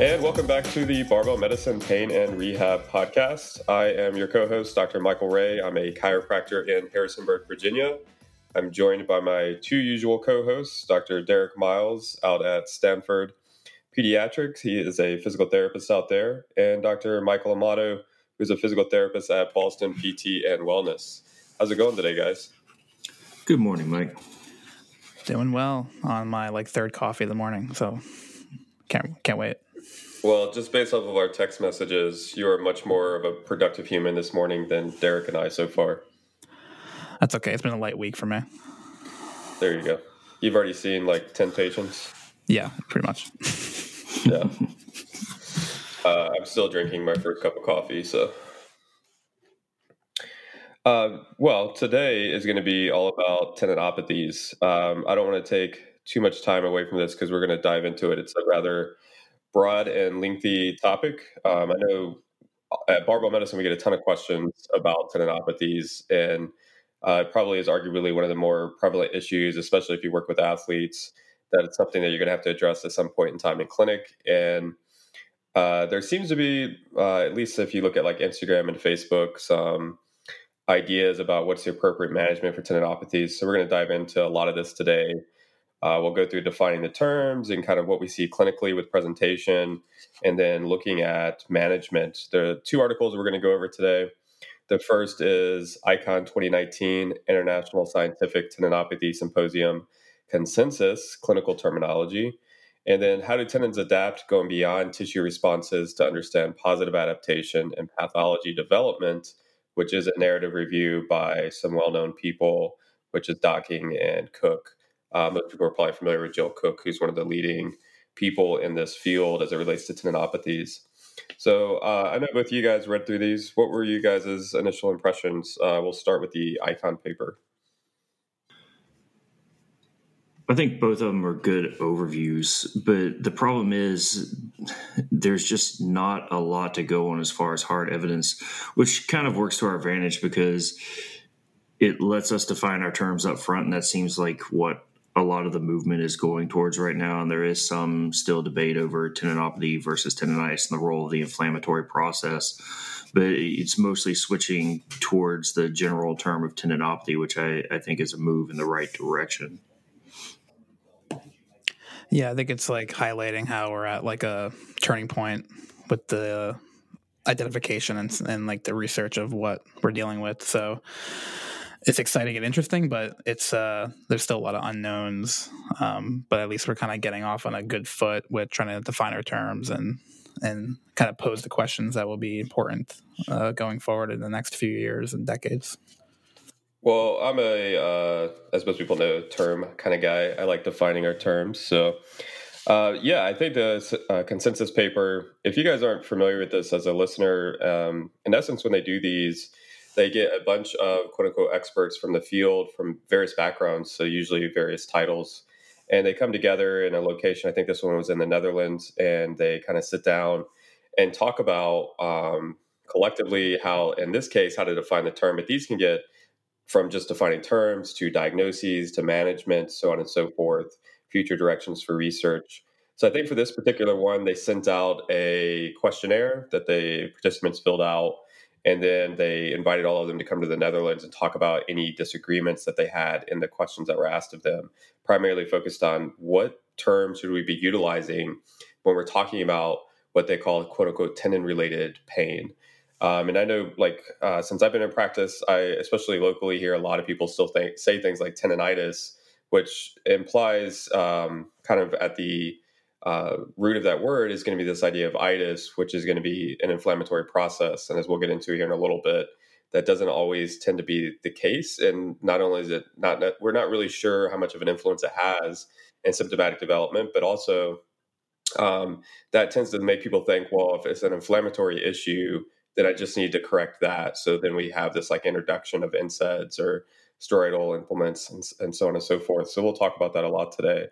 And welcome back to the Barbell Medicine Pain and Rehab Podcast. I am your co host, Dr. Michael Ray. I'm a chiropractor in Harrisonburg, Virginia. I'm joined by my two usual co hosts, Dr. Derek Miles out at Stanford Pediatrics. He is a physical therapist out there, and Dr. Michael Amato, who's a physical therapist at Boston PT and Wellness. How's it going today, guys? Good morning, Mike. Doing well on my like third coffee of the morning, so can't can't wait. Well, just based off of our text messages, you are much more of a productive human this morning than Derek and I so far. That's okay. It's been a light week for me. There you go. You've already seen like 10 patients? Yeah, pretty much. yeah. Uh, I'm still drinking my first cup of coffee, so. Uh, well, today is going to be all about tendinopathies. Um, I don't want to take too much time away from this because we're going to dive into it. It's a rather broad and lengthy topic. Um, I know at Barbell Medicine, we get a ton of questions about tendinopathies, and uh, probably is arguably one of the more prevalent issues, especially if you work with athletes, that it's something that you're going to have to address at some point in time in clinic. And uh, there seems to be, uh, at least if you look at like Instagram and Facebook, some ideas about what's the appropriate management for tendinopathies. So we're going to dive into a lot of this today. Uh, we'll go through defining the terms and kind of what we see clinically with presentation, and then looking at management. The two articles we're going to go over today. The first is ICON 2019 International Scientific Tendinopathy Symposium Consensus Clinical Terminology. And then how do tendons adapt going beyond tissue responses to understand positive adaptation and pathology development, which is a narrative review by some well known people, which is Docking and Cook. Uh, most people are probably familiar with Jill Cook, who's one of the leading people in this field as it relates to tendinopathies. So uh, I know both of you guys read through these. What were you guys' initial impressions? Uh, we'll start with the icon paper. I think both of them are good overviews, but the problem is there's just not a lot to go on as far as hard evidence, which kind of works to our advantage because it lets us define our terms up front, and that seems like what a lot of the movement is going towards right now, and there is some still debate over tendinopathy versus tendonitis and the role of the inflammatory process. But it's mostly switching towards the general term of tendinopathy, which I, I think is a move in the right direction. Yeah, I think it's like highlighting how we're at like a turning point with the identification and, and like the research of what we're dealing with. So, it's exciting and interesting, but it's uh, there's still a lot of unknowns. Um, but at least we're kind of getting off on a good foot with trying to define our terms and and kind of pose the questions that will be important uh, going forward in the next few years and decades. Well, I'm a, uh, as most people know, term kind of guy. I like defining our terms. So, uh, yeah, I think the uh, consensus paper, if you guys aren't familiar with this as a listener, um, in essence, when they do these, they get a bunch of quote unquote experts from the field from various backgrounds, so usually various titles, and they come together in a location. I think this one was in the Netherlands, and they kind of sit down and talk about um, collectively how, in this case, how to define the term. But these can get from just defining terms to diagnoses to management, so on and so forth, future directions for research. So I think for this particular one, they sent out a questionnaire that the participants filled out And then they invited all of them to come to the Netherlands and talk about any disagreements that they had in the questions that were asked of them, primarily focused on what terms should we be utilizing when we're talking about what they call quote unquote tendon related pain. Um, and I know, like, uh, since I've been in practice, I, especially locally here, a lot of people still think, say things like tendonitis, which implies um, kind of at the uh, root of that word is going to be this idea of itis, which is going to be an inflammatory process. And as we'll get into here in a little bit, that doesn't always tend to be the case. And not only is it not, we're not really sure how much of an influence it has in symptomatic development, but also um, that tends to make people think, well, if it's an inflammatory issue, then I just need to correct that. So then we have this like introduction of NSAIDs or steroidal implements and, and so on and so forth. So we'll talk about that a lot today.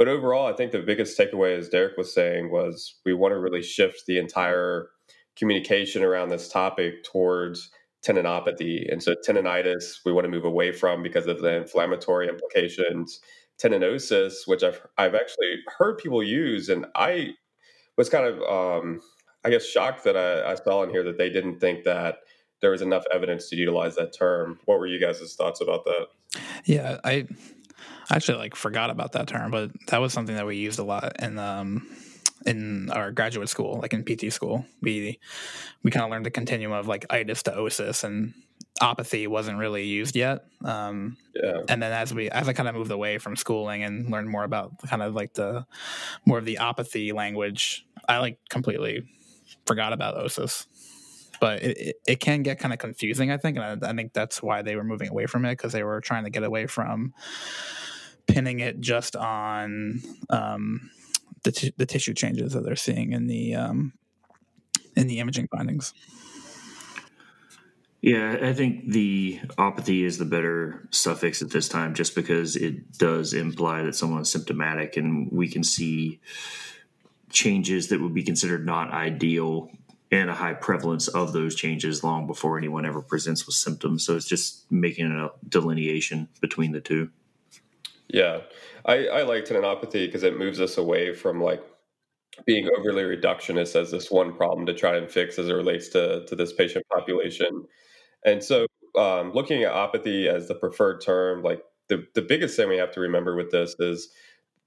But overall, I think the biggest takeaway, as Derek was saying, was we want to really shift the entire communication around this topic towards tendinopathy. And so tendonitis, we want to move away from because of the inflammatory implications. Tendinosis, which I've I've actually heard people use, and I was kind of um, I guess shocked that I, I saw in here that they didn't think that there was enough evidence to utilize that term. What were you guys' thoughts about that? Yeah, I actually like forgot about that term, but that was something that we used a lot in um in our graduate school, like in PT school. We we kind of learned the continuum of like itis to osis and opathy wasn't really used yet. Um, yeah. And then as we as I kind of moved away from schooling and learned more about kind of like the more of the opathy language, I like completely forgot about Osis. But it, it, it can get kind of confusing, I think, and I, I think that's why they were moving away from it because they were trying to get away from pinning it just on um, the t- the tissue changes that they're seeing in the um, in the imaging findings. Yeah, I think the opathy is the better suffix at this time, just because it does imply that someone is symptomatic, and we can see changes that would be considered not ideal and a high prevalence of those changes long before anyone ever presents with symptoms. So it's just making a delineation between the two. Yeah, I, I like tendinopathy because it moves us away from like being overly reductionist as this one problem to try and fix as it relates to to this patient population. And so, um, looking at opathy as the preferred term, like the the biggest thing we have to remember with this is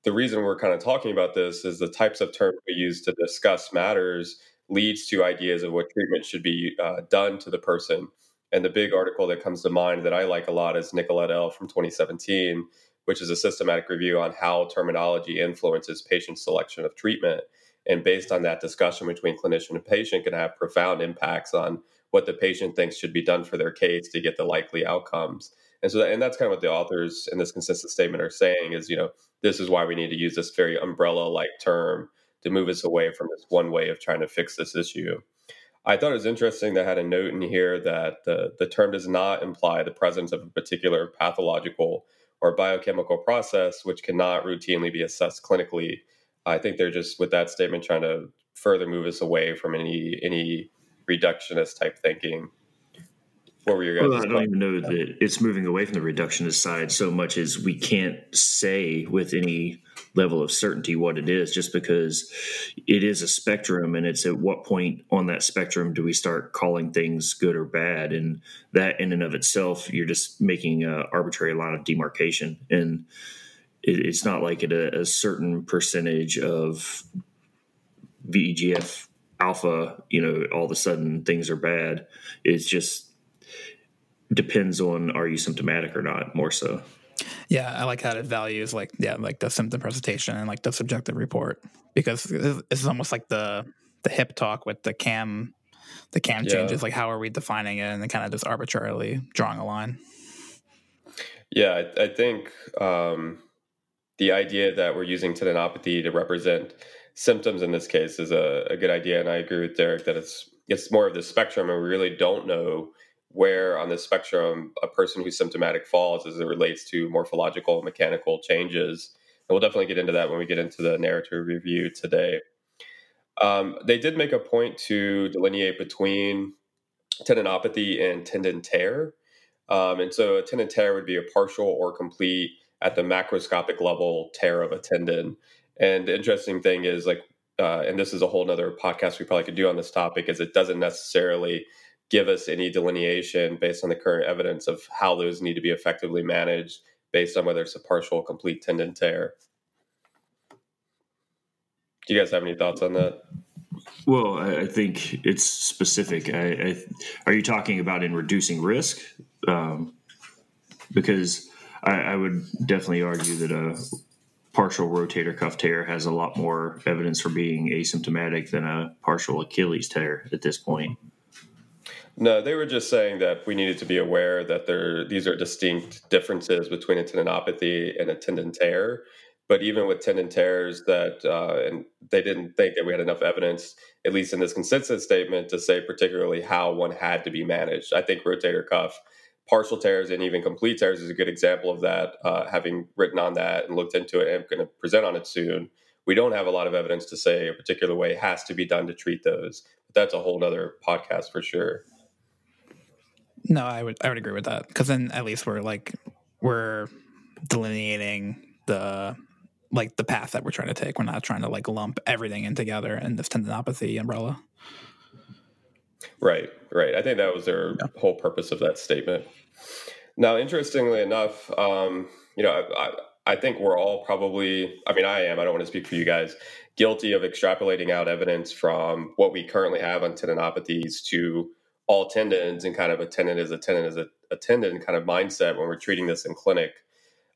the reason we're kind of talking about this is the types of terms we use to discuss matters leads to ideas of what treatment should be uh, done to the person. And the big article that comes to mind that I like a lot is Nickel et al from 2017, which is a systematic review on how terminology influences patient selection of treatment. And based on that discussion between clinician and patient can have profound impacts on what the patient thinks should be done for their case to get the likely outcomes. And so, that, and that's kind of what the authors in this consensus statement are saying is, you know, this is why we need to use this very umbrella-like term to move us away from this one way of trying to fix this issue. I thought it was interesting that I had a note in here that the, the term does not imply the presence of a particular pathological or biochemical process which cannot routinely be assessed clinically. I think they're just with that statement trying to further move us away from any any reductionist type thinking. What were your guys? Well, I don't even know that it's moving away from the reductionist side so much as we can't say with any level of certainty what it is just because it is a spectrum and it's at what point on that spectrum do we start calling things good or bad? And that in and of itself you're just making an arbitrary line of demarcation. And it, it's not like at a, a certain percentage of VEGF alpha you know all of a sudden things are bad. It's just depends on are you symptomatic or not more so yeah i like how it values like yeah like the symptom presentation and like the subjective report because this is almost like the the hip talk with the cam the cam yeah. changes like how are we defining it and then kind of just arbitrarily drawing a line yeah i, I think um, the idea that we're using tendinopathy to represent symptoms in this case is a, a good idea and i agree with derek that it's it's more of the spectrum and we really don't know where on the spectrum a person who's symptomatic falls as it relates to morphological mechanical changes. And we'll definitely get into that when we get into the narrative review today. Um, they did make a point to delineate between tendinopathy and tendon tear. Um, and so a tendon tear would be a partial or complete at the macroscopic level tear of a tendon. And the interesting thing is like, uh, and this is a whole nother podcast we probably could do on this topic, is it doesn't necessarily give us any delineation based on the current evidence of how those need to be effectively managed based on whether it's a partial complete tendon tear. Do you guys have any thoughts on that? Well, I think it's specific. I, I, are you talking about in reducing risk? Um, because I, I, would definitely argue that a partial rotator cuff tear has a lot more evidence for being asymptomatic than a partial Achilles tear at this point. No, they were just saying that we needed to be aware that there these are distinct differences between a tendinopathy and a tendon tear. But even with tendon tears, that uh, and they didn't think that we had enough evidence, at least in this consensus statement, to say particularly how one had to be managed. I think rotator cuff partial tears and even complete tears is a good example of that. Uh, having written on that and looked into it, I'm going to present on it soon. We don't have a lot of evidence to say a particular way has to be done to treat those. But that's a whole other podcast for sure. No, I would I would agree with that because then at least we're like we're delineating the like the path that we're trying to take. We're not trying to like lump everything in together in this tendinopathy umbrella. Right, right. I think that was their yeah. whole purpose of that statement. Now, interestingly enough, um, you know, I, I think we're all probably, I mean, I am, I don't want to speak for you guys, guilty of extrapolating out evidence from what we currently have on tendinopathies to all tendons and kind of a tendon is a tendon is a, a tendon kind of mindset when we're treating this in clinic.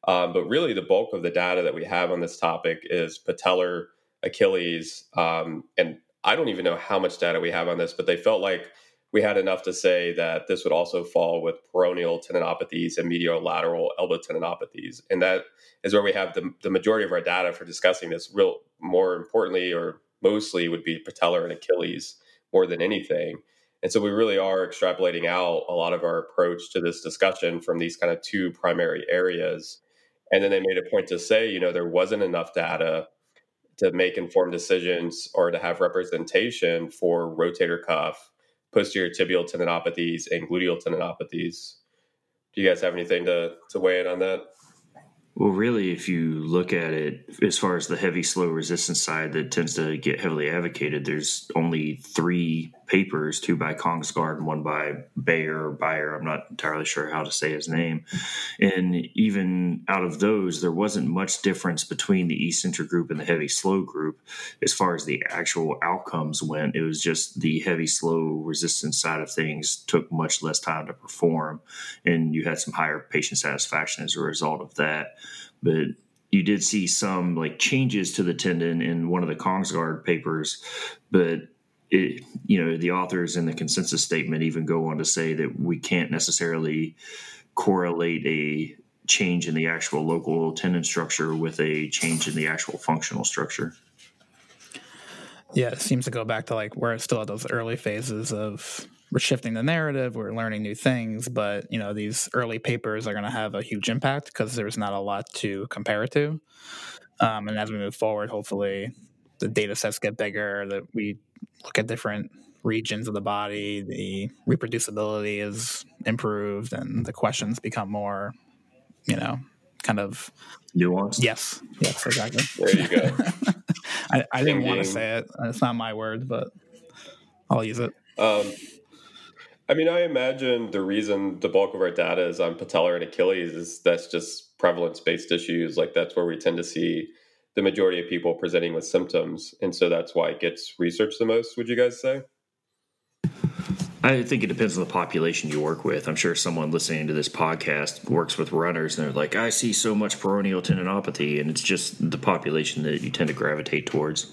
Um, but really, the bulk of the data that we have on this topic is patellar, Achilles, um, and I don't even know how much data we have on this, but they felt like we had enough to say that this would also fall with peroneal tendinopathies and medial lateral elbow tendinopathies. And that is where we have the, the majority of our data for discussing this. Real more importantly, or mostly, would be patellar and Achilles more than anything. And so we really are extrapolating out a lot of our approach to this discussion from these kind of two primary areas. And then they made a point to say, you know, there wasn't enough data to make informed decisions or to have representation for rotator cuff, posterior tibial tendinopathies, and gluteal tendinopathies. Do you guys have anything to, to weigh in on that? Well, really, if you look at it as far as the heavy, slow resistance side that tends to get heavily advocated, there's only three papers, two by Kongsgaard and one by Beyer Beyer. I'm not entirely sure how to say his name. And even out of those, there wasn't much difference between the eccentric group and the heavy slow group as far as the actual outcomes went. It was just the heavy slow resistance side of things took much less time to perform, and you had some higher patient satisfaction as a result of that. But you did see some like changes to the tendon in one of the Kongsgaard papers, but it, you know, the authors in the consensus statement even go on to say that we can't necessarily correlate a change in the actual local tendon structure with a change in the actual functional structure. Yeah, it seems to go back to like we're still at those early phases of we're shifting the narrative, we're learning new things, but you know these early papers are going to have a huge impact because there's not a lot to compare it to. Um, and as we move forward, hopefully the data sets get bigger, that we look at different regions of the body, the reproducibility is improved, and the questions become more, you know, kind of nuanced. Yes, yes, exactly. There you go. I, I didn't want to say it. It's not my word, but I'll use it. Um, I mean, I imagine the reason the bulk of our data is on patellar and Achilles is that's just prevalence based issues. Like that's where we tend to see the majority of people presenting with symptoms. And so that's why it gets researched the most, would you guys say? I think it depends on the population you work with. I'm sure someone listening to this podcast works with runners and they're like, I see so much peroneal tendinopathy, and it's just the population that you tend to gravitate towards.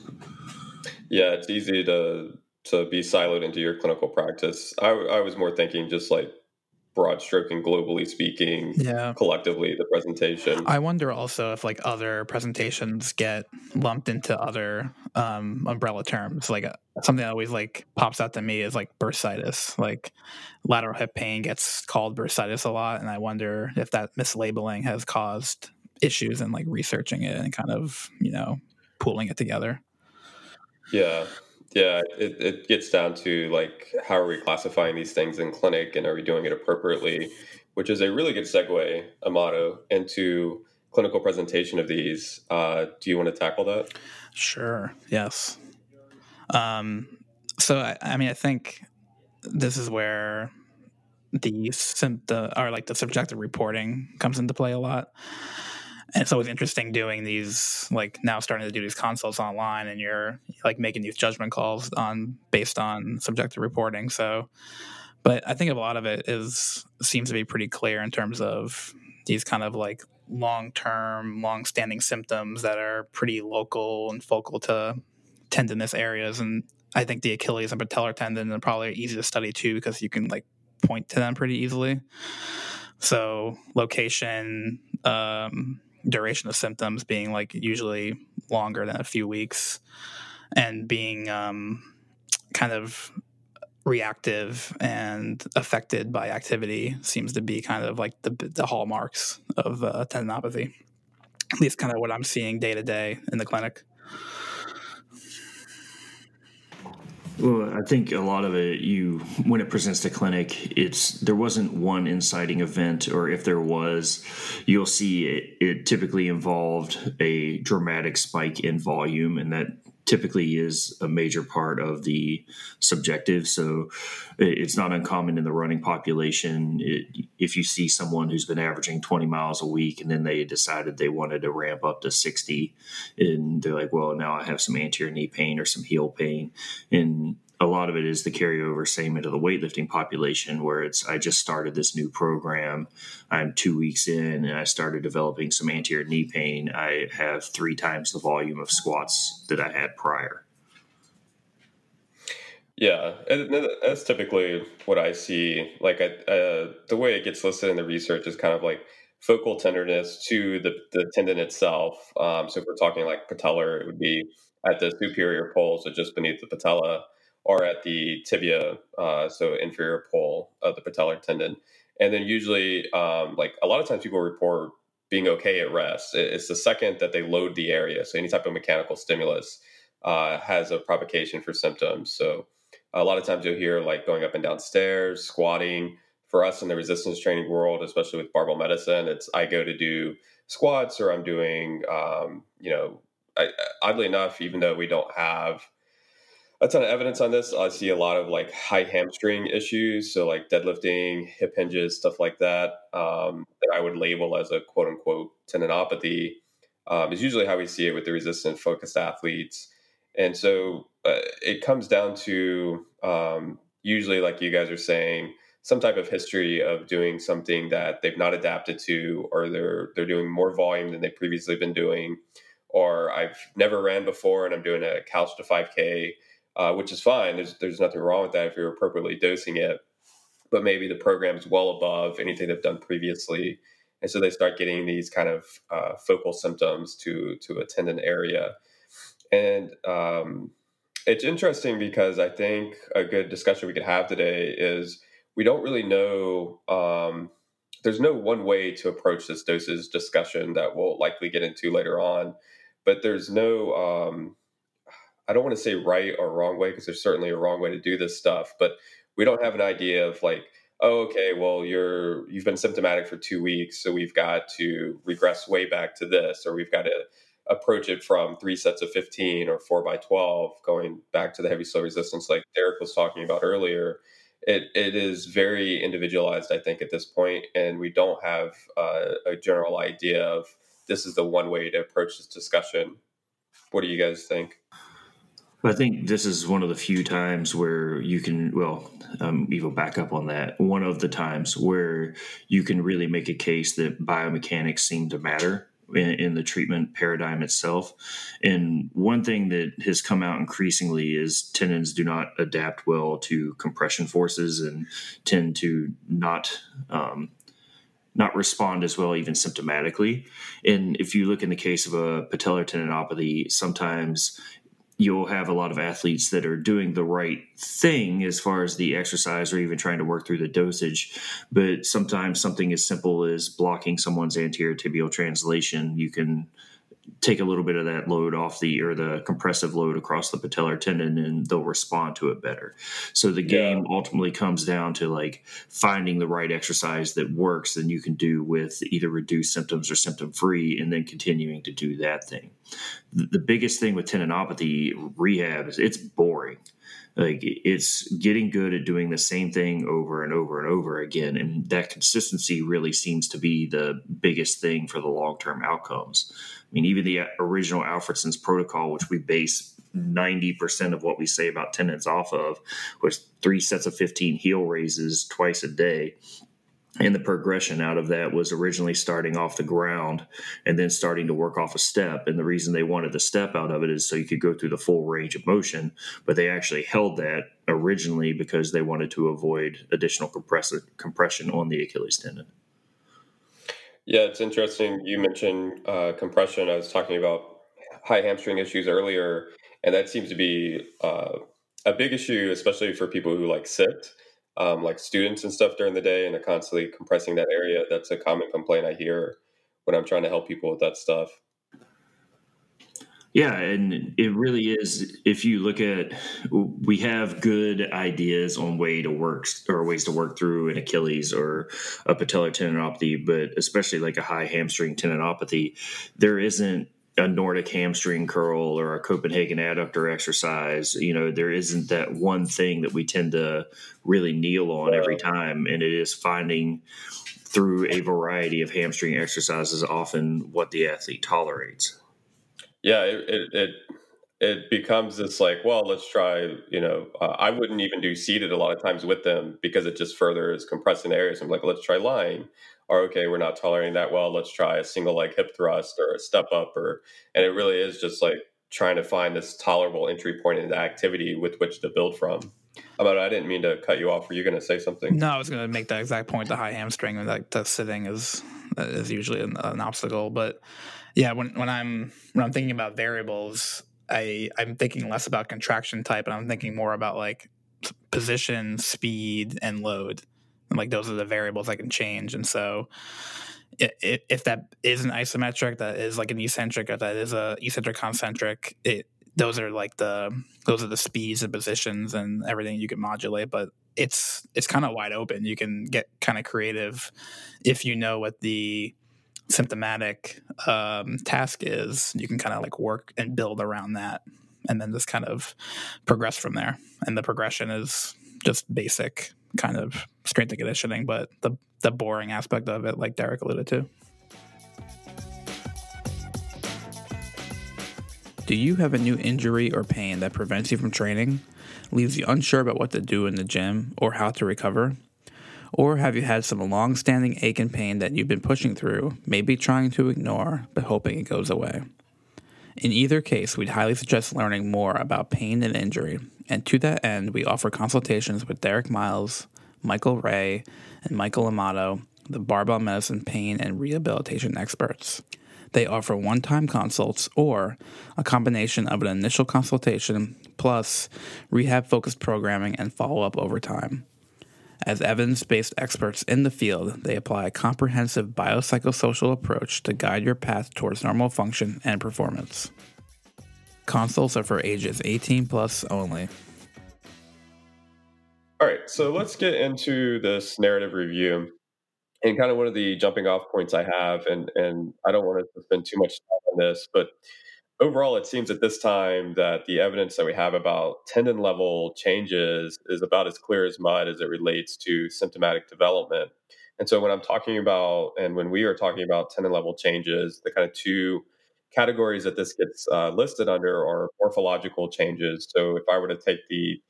Yeah, it's easy to to be siloed into your clinical practice. I, I was more thinking just like broad stroking globally speaking yeah. collectively the presentation. I wonder also if like other presentations get lumped into other um umbrella terms. Like uh, something that always like pops out to me is like bursitis. Like lateral hip pain gets called bursitis a lot and i wonder if that mislabeling has caused issues in like researching it and kind of you know pooling it together. Yeah yeah, it, it gets down to like how are we classifying these things in clinic and are we doing it appropriately, which is a really good segue, Amato, into clinical presentation of these. Uh, do you want to tackle that? Sure. Yes. Um, so I, I mean, I think this is where the the or like the subjective reporting comes into play a lot. And it's always interesting doing these like now starting to do these consults online and you're like making these judgment calls on based on subjective reporting. So but I think a lot of it is seems to be pretty clear in terms of these kind of like long term, long standing symptoms that are pretty local and focal to tendinous areas. And I think the Achilles and patellar tendon are probably easy to study too because you can like point to them pretty easily. So location, um, duration of symptoms being like usually longer than a few weeks, and being um, kind of reactive and affected by activity seems to be kind of like the the hallmarks of uh, tendinopathy. At least, kind of what I'm seeing day to day in the clinic. Well, I think a lot of it, you when it presents to clinic, it's there wasn't one inciting event, or if there was, you'll see it, it typically involved a dramatic spike in volume, and that typically is a major part of the subjective. So it's not uncommon in the running population. It, if you see someone who's been averaging 20 miles a week and then they decided they wanted to ramp up to 60, and they're like, well, now I have some anterior knee pain or some heel pain. And a lot of it is the carryover same into the weightlifting population where it's i just started this new program. I'm two weeks in and i started developing some anterior knee pain. I have three times the volume of squats that i had prior. Yeah that's typically what i see. Like I, uh, the way it gets listed in the research is kind of like focal tenderness to the, the tendon itself. Um, so if we're talking like patellar it would be at the superior pole so just beneath the patella or at the tibia, uh, so inferior pole of the patellar tendon. And then usually, um, like a lot of times, people report being okay at rest. It's the second that they load the area, so any type of mechanical stimulus uh, has a provocation for symptoms. So a lot of times you'll hear like going up and down stairs, squatting. For us in the resistance training world, especially with barbell medicine, it's I go to do squats or I'm doing, um, you know, I, oddly enough, even though we don't have a ton of evidence on this. I see a lot of like high hamstring issues, so like deadlifting, hip hinges, stuff like that, um, that I would label as a quote unquote tendinopathy. Um, is usually how we see it with the resistant focused athletes, and so uh, it comes down to um, usually, like you guys are saying, some type of history of doing something that they've not adapted to, or they're they're doing more volume than they've previously been doing, or I've never ran before and I'm doing a couch to 5K uh, which is fine. There's there's nothing wrong with that if you're appropriately dosing it. But maybe the program is well above anything they've done previously, and so they start getting these kind of uh, focal symptoms to to a tendon area. And um, it's interesting because I think a good discussion we could have today is we don't really know. Um, there's no one way to approach this doses discussion that we'll likely get into later on, but there's no um, I don't want to say right or wrong way because there's certainly a wrong way to do this stuff, but we don't have an idea of like, oh, okay, well, you're you've been symptomatic for two weeks, so we've got to regress way back to this, or we've got to approach it from three sets of 15 or four by 12, going back to the heavy slow resistance like Derek was talking about earlier. It, it is very individualized, I think, at this point, and we don't have uh, a general idea of this is the one way to approach this discussion. What do you guys think? I think this is one of the few times where you can, well, um, even back up on that. One of the times where you can really make a case that biomechanics seem to matter in, in, the treatment paradigm itself. And one thing that has come out increasingly is tendons do not adapt well to compression forces and tend to not. Um, not respond as well, even symptomatically. And if you look in the case of a patellar tendinopathy, sometimes you'll have a lot of athletes that are doing the right thing as far as the exercise or even trying to work through the dosage. But sometimes something as simple as blocking someone's anterior tibial translation, you can take a little bit of that load off the or the compressive load across the patellar tendon and they'll respond to it better. So the game yeah. ultimately comes down to like finding the right exercise that works and you can do with either reduced symptoms or symptom free and then continuing to do that thing. The, the biggest thing with tendinopathy rehab is it's boring. Like it's getting good at doing the same thing over and over and over again and that consistency really seems to be the biggest thing for the long-term outcomes mean even the uh, original alfredson's protocol which we base 90% of what we say about tendons off of was three sets of 15 heel raises twice a day. And the progression out of that was originally starting off the ground and then starting to work off a step. And the reason they wanted the step out of it is so you could go through the full range of motion but they actually held that originally because they wanted to avoid additional compression on the achilles tendon yeah it's interesting you mentioned uh, compression i was talking about high hamstring issues earlier and that seems to be uh, a big issue especially for people who like sit um, like students and stuff during the day and they're constantly compressing that area. That's a common complaint I hear when I'm trying to help people with that stuff. Yeah, and it really is. If you look at, we have good ideas on way to work or ways to work through an Achilles or a patellar tendinopathy, but especially like a high hamstring tendinopathy, there isn't a Nordic hamstring curl or a Copenhagen adductor exercise. You know, there isn't that one thing that we tend to really kneel on every time. And it is finding through a variety of hamstring exercises often what the athlete tolerates. Yeah, it, it, it it becomes this like, well, let's try. You know, uh, I wouldn't even do seated a lot of times with them because it just further is compressing areas. I'm like, let's try lying or okay, we're not tolerating that well. Let's try a single leg hip thrust or a step up, or and it really is just like trying to find this tolerable entry point into activity with which to build from. About I didn't mean to cut you off. Were you going to say something? No, I was going to make that exact point. The high hamstring and like the sitting is is usually an, an obstacle, but yeah, when when I'm when I'm thinking about variables, I I'm thinking less about contraction type, and I'm thinking more about like position, speed, and load and like those are the variables I can change. And so if, if that is an isometric, that is like an eccentric, or that is a eccentric concentric, it those are like the those are the speeds and positions and everything you can modulate. But it's it's kind of wide open. You can get kind of creative if you know what the symptomatic um, task is. You can kind of like work and build around that, and then just kind of progress from there. And the progression is just basic kind of strength and conditioning, but the the boring aspect of it, like Derek alluded to. Do you have a new injury or pain that prevents you from training, leaves you unsure about what to do in the gym or how to recover? Or have you had some long standing ache and pain that you've been pushing through, maybe trying to ignore, but hoping it goes away? In either case, we'd highly suggest learning more about pain and injury, and to that end, we offer consultations with Derek Miles, Michael Ray, and Michael Amato, the barbell medicine pain and rehabilitation experts. They offer one time consults or a combination of an initial consultation plus rehab focused programming and follow up over time. As evidence based experts in the field, they apply a comprehensive biopsychosocial approach to guide your path towards normal function and performance. Consults are for ages 18 plus only. All right, so let's get into this narrative review. And kind of one of the jumping off points I have, and and I don't want to spend too much time on this, but overall, it seems at this time that the evidence that we have about tendon level changes is about as clear as mud as it relates to symptomatic development. And so, when I'm talking about, and when we are talking about tendon level changes, the kind of two categories that this gets uh, listed under are morphological changes. So, if I were to take the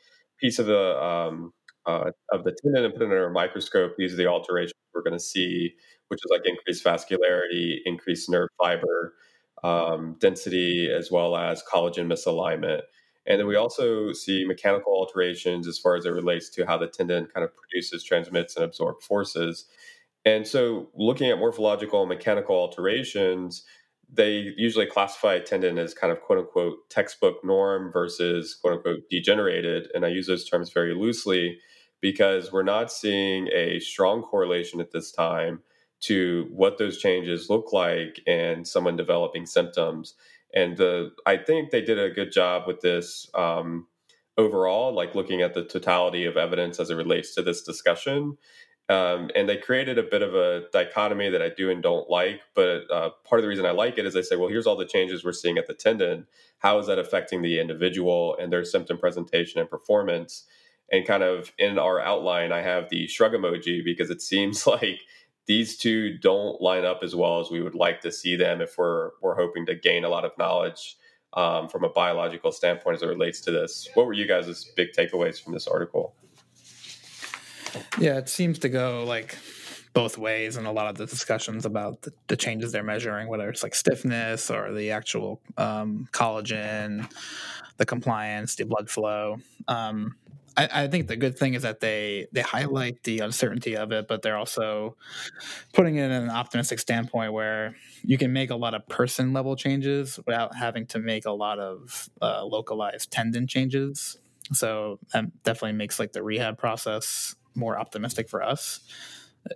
piece of the um, uh, of the tendon and put it under a microscope, these are the alterations we're going to see, which is like increased vascularity, increased nerve fiber um, density, as well as collagen misalignment. And then we also see mechanical alterations as far as it relates to how the tendon kind of produces, transmits, and absorbs forces. And so, looking at morphological and mechanical alterations, they usually classify tendon as kind of quote unquote textbook norm versus quote unquote degenerated. And I use those terms very loosely because we're not seeing a strong correlation at this time to what those changes look like in someone developing symptoms. And the I think they did a good job with this um, overall, like looking at the totality of evidence as it relates to this discussion. Um, and they created a bit of a dichotomy that I do and don't like. But uh, part of the reason I like it is they say, well, here's all the changes we're seeing at the tendon. How is that affecting the individual and their symptom presentation and performance? And kind of in our outline, I have the shrug emoji because it seems like these two don't line up as well as we would like to see them if we're we're hoping to gain a lot of knowledge um, from a biological standpoint as it relates to this. What were you guys' big takeaways from this article? Yeah, it seems to go like both ways in a lot of the discussions about the, the changes they're measuring, whether it's like stiffness or the actual um, collagen, the compliance, the blood flow. Um, I, I, think the good thing is that they they highlight the uncertainty of it, but they're also putting it in an optimistic standpoint where you can make a lot of person level changes without having to make a lot of uh, localized tendon changes. So that definitely makes like the rehab process more optimistic for us.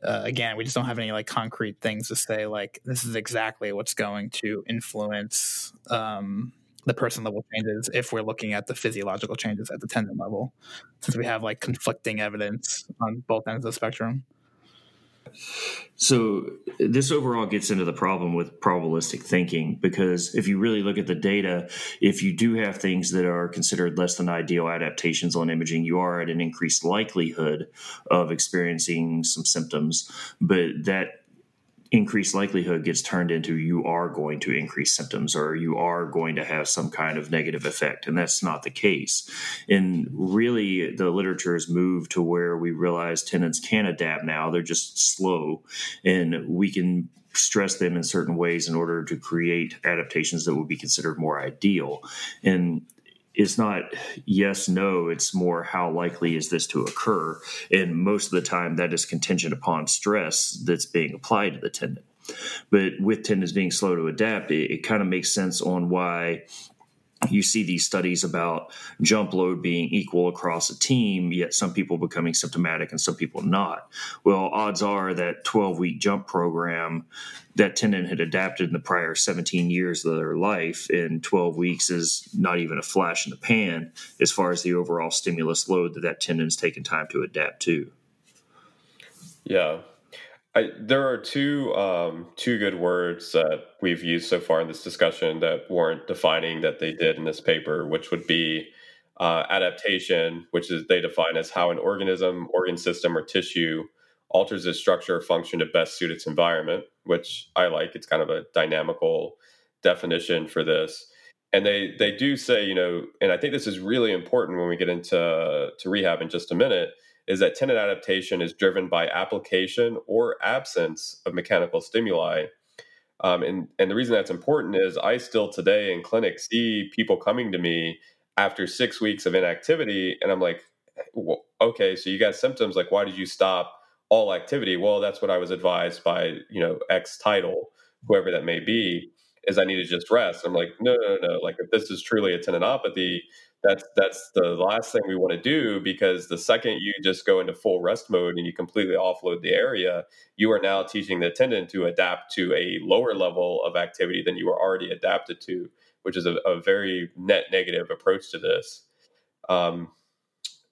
Uh, again, we just don't have any like concrete things to say like this is exactly what's going to influence um, the person level changes if we're looking at the physiological changes at the tendon level, since we have like conflicting evidence on both ends of the spectrum. So this overall gets into the problem with probabilistic thinking because if you really look at the data, if you do have things that are considered less than ideal adaptations on imaging, you are at an increased likelihood of experiencing some symptoms. But that increased likelihood gets turned into you are going to increase symptoms or you are going to have some kind of negative effect and that's not the case. And really the literature has moved to where we realize tendons can adapt now. They're just slow and we can stress them in certain ways in order to create adaptations that would be considered more ideal. And it's not yes no it's more how likely is this to occur? And most of the time that is contingent upon stress that's being applied to the tendon. But with tendons being slow to adapt it, it kind of makes sense on why you see these studies about jump load being equal across a team, yet some people becoming symptomatic and some people not. Well, odds are that 12 week jump program, that tendon had adapted in the prior 17 years of their life, in 12 weeks is not even a flash in the pan as far as the overall stimulus load that that tendon's taken time to adapt to. Yeah, I, there are two um, two good words that we've used so far in this discussion that warrant defining that they did in this paper, which would be uh, adaptation, which is they define as how an organism, organ system, or tissue alters its structure or function to best suit its environment. Which I like. It's kind of a dynamical definition for this. And they they do say, you know, and I think this is really important when we get into to rehab in just a minute is that tendon adaptation is driven by application or absence of mechanical stimuli. Um, and, and the reason that's important is I still today in clinic see people coming to me after six weeks of inactivity, and I'm like, okay, so you got symptoms. Like, why did you stop all activity? Well, that's what I was advised by, you know, X title, whoever that may be, is I need to just rest. I'm like, no, no, no. Like, if this is truly a tendinopathy, that's that's the last thing we want to do because the second you just go into full rest mode and you completely offload the area you are now teaching the tendon to adapt to a lower level of activity than you were already adapted to which is a, a very net negative approach to this. Um,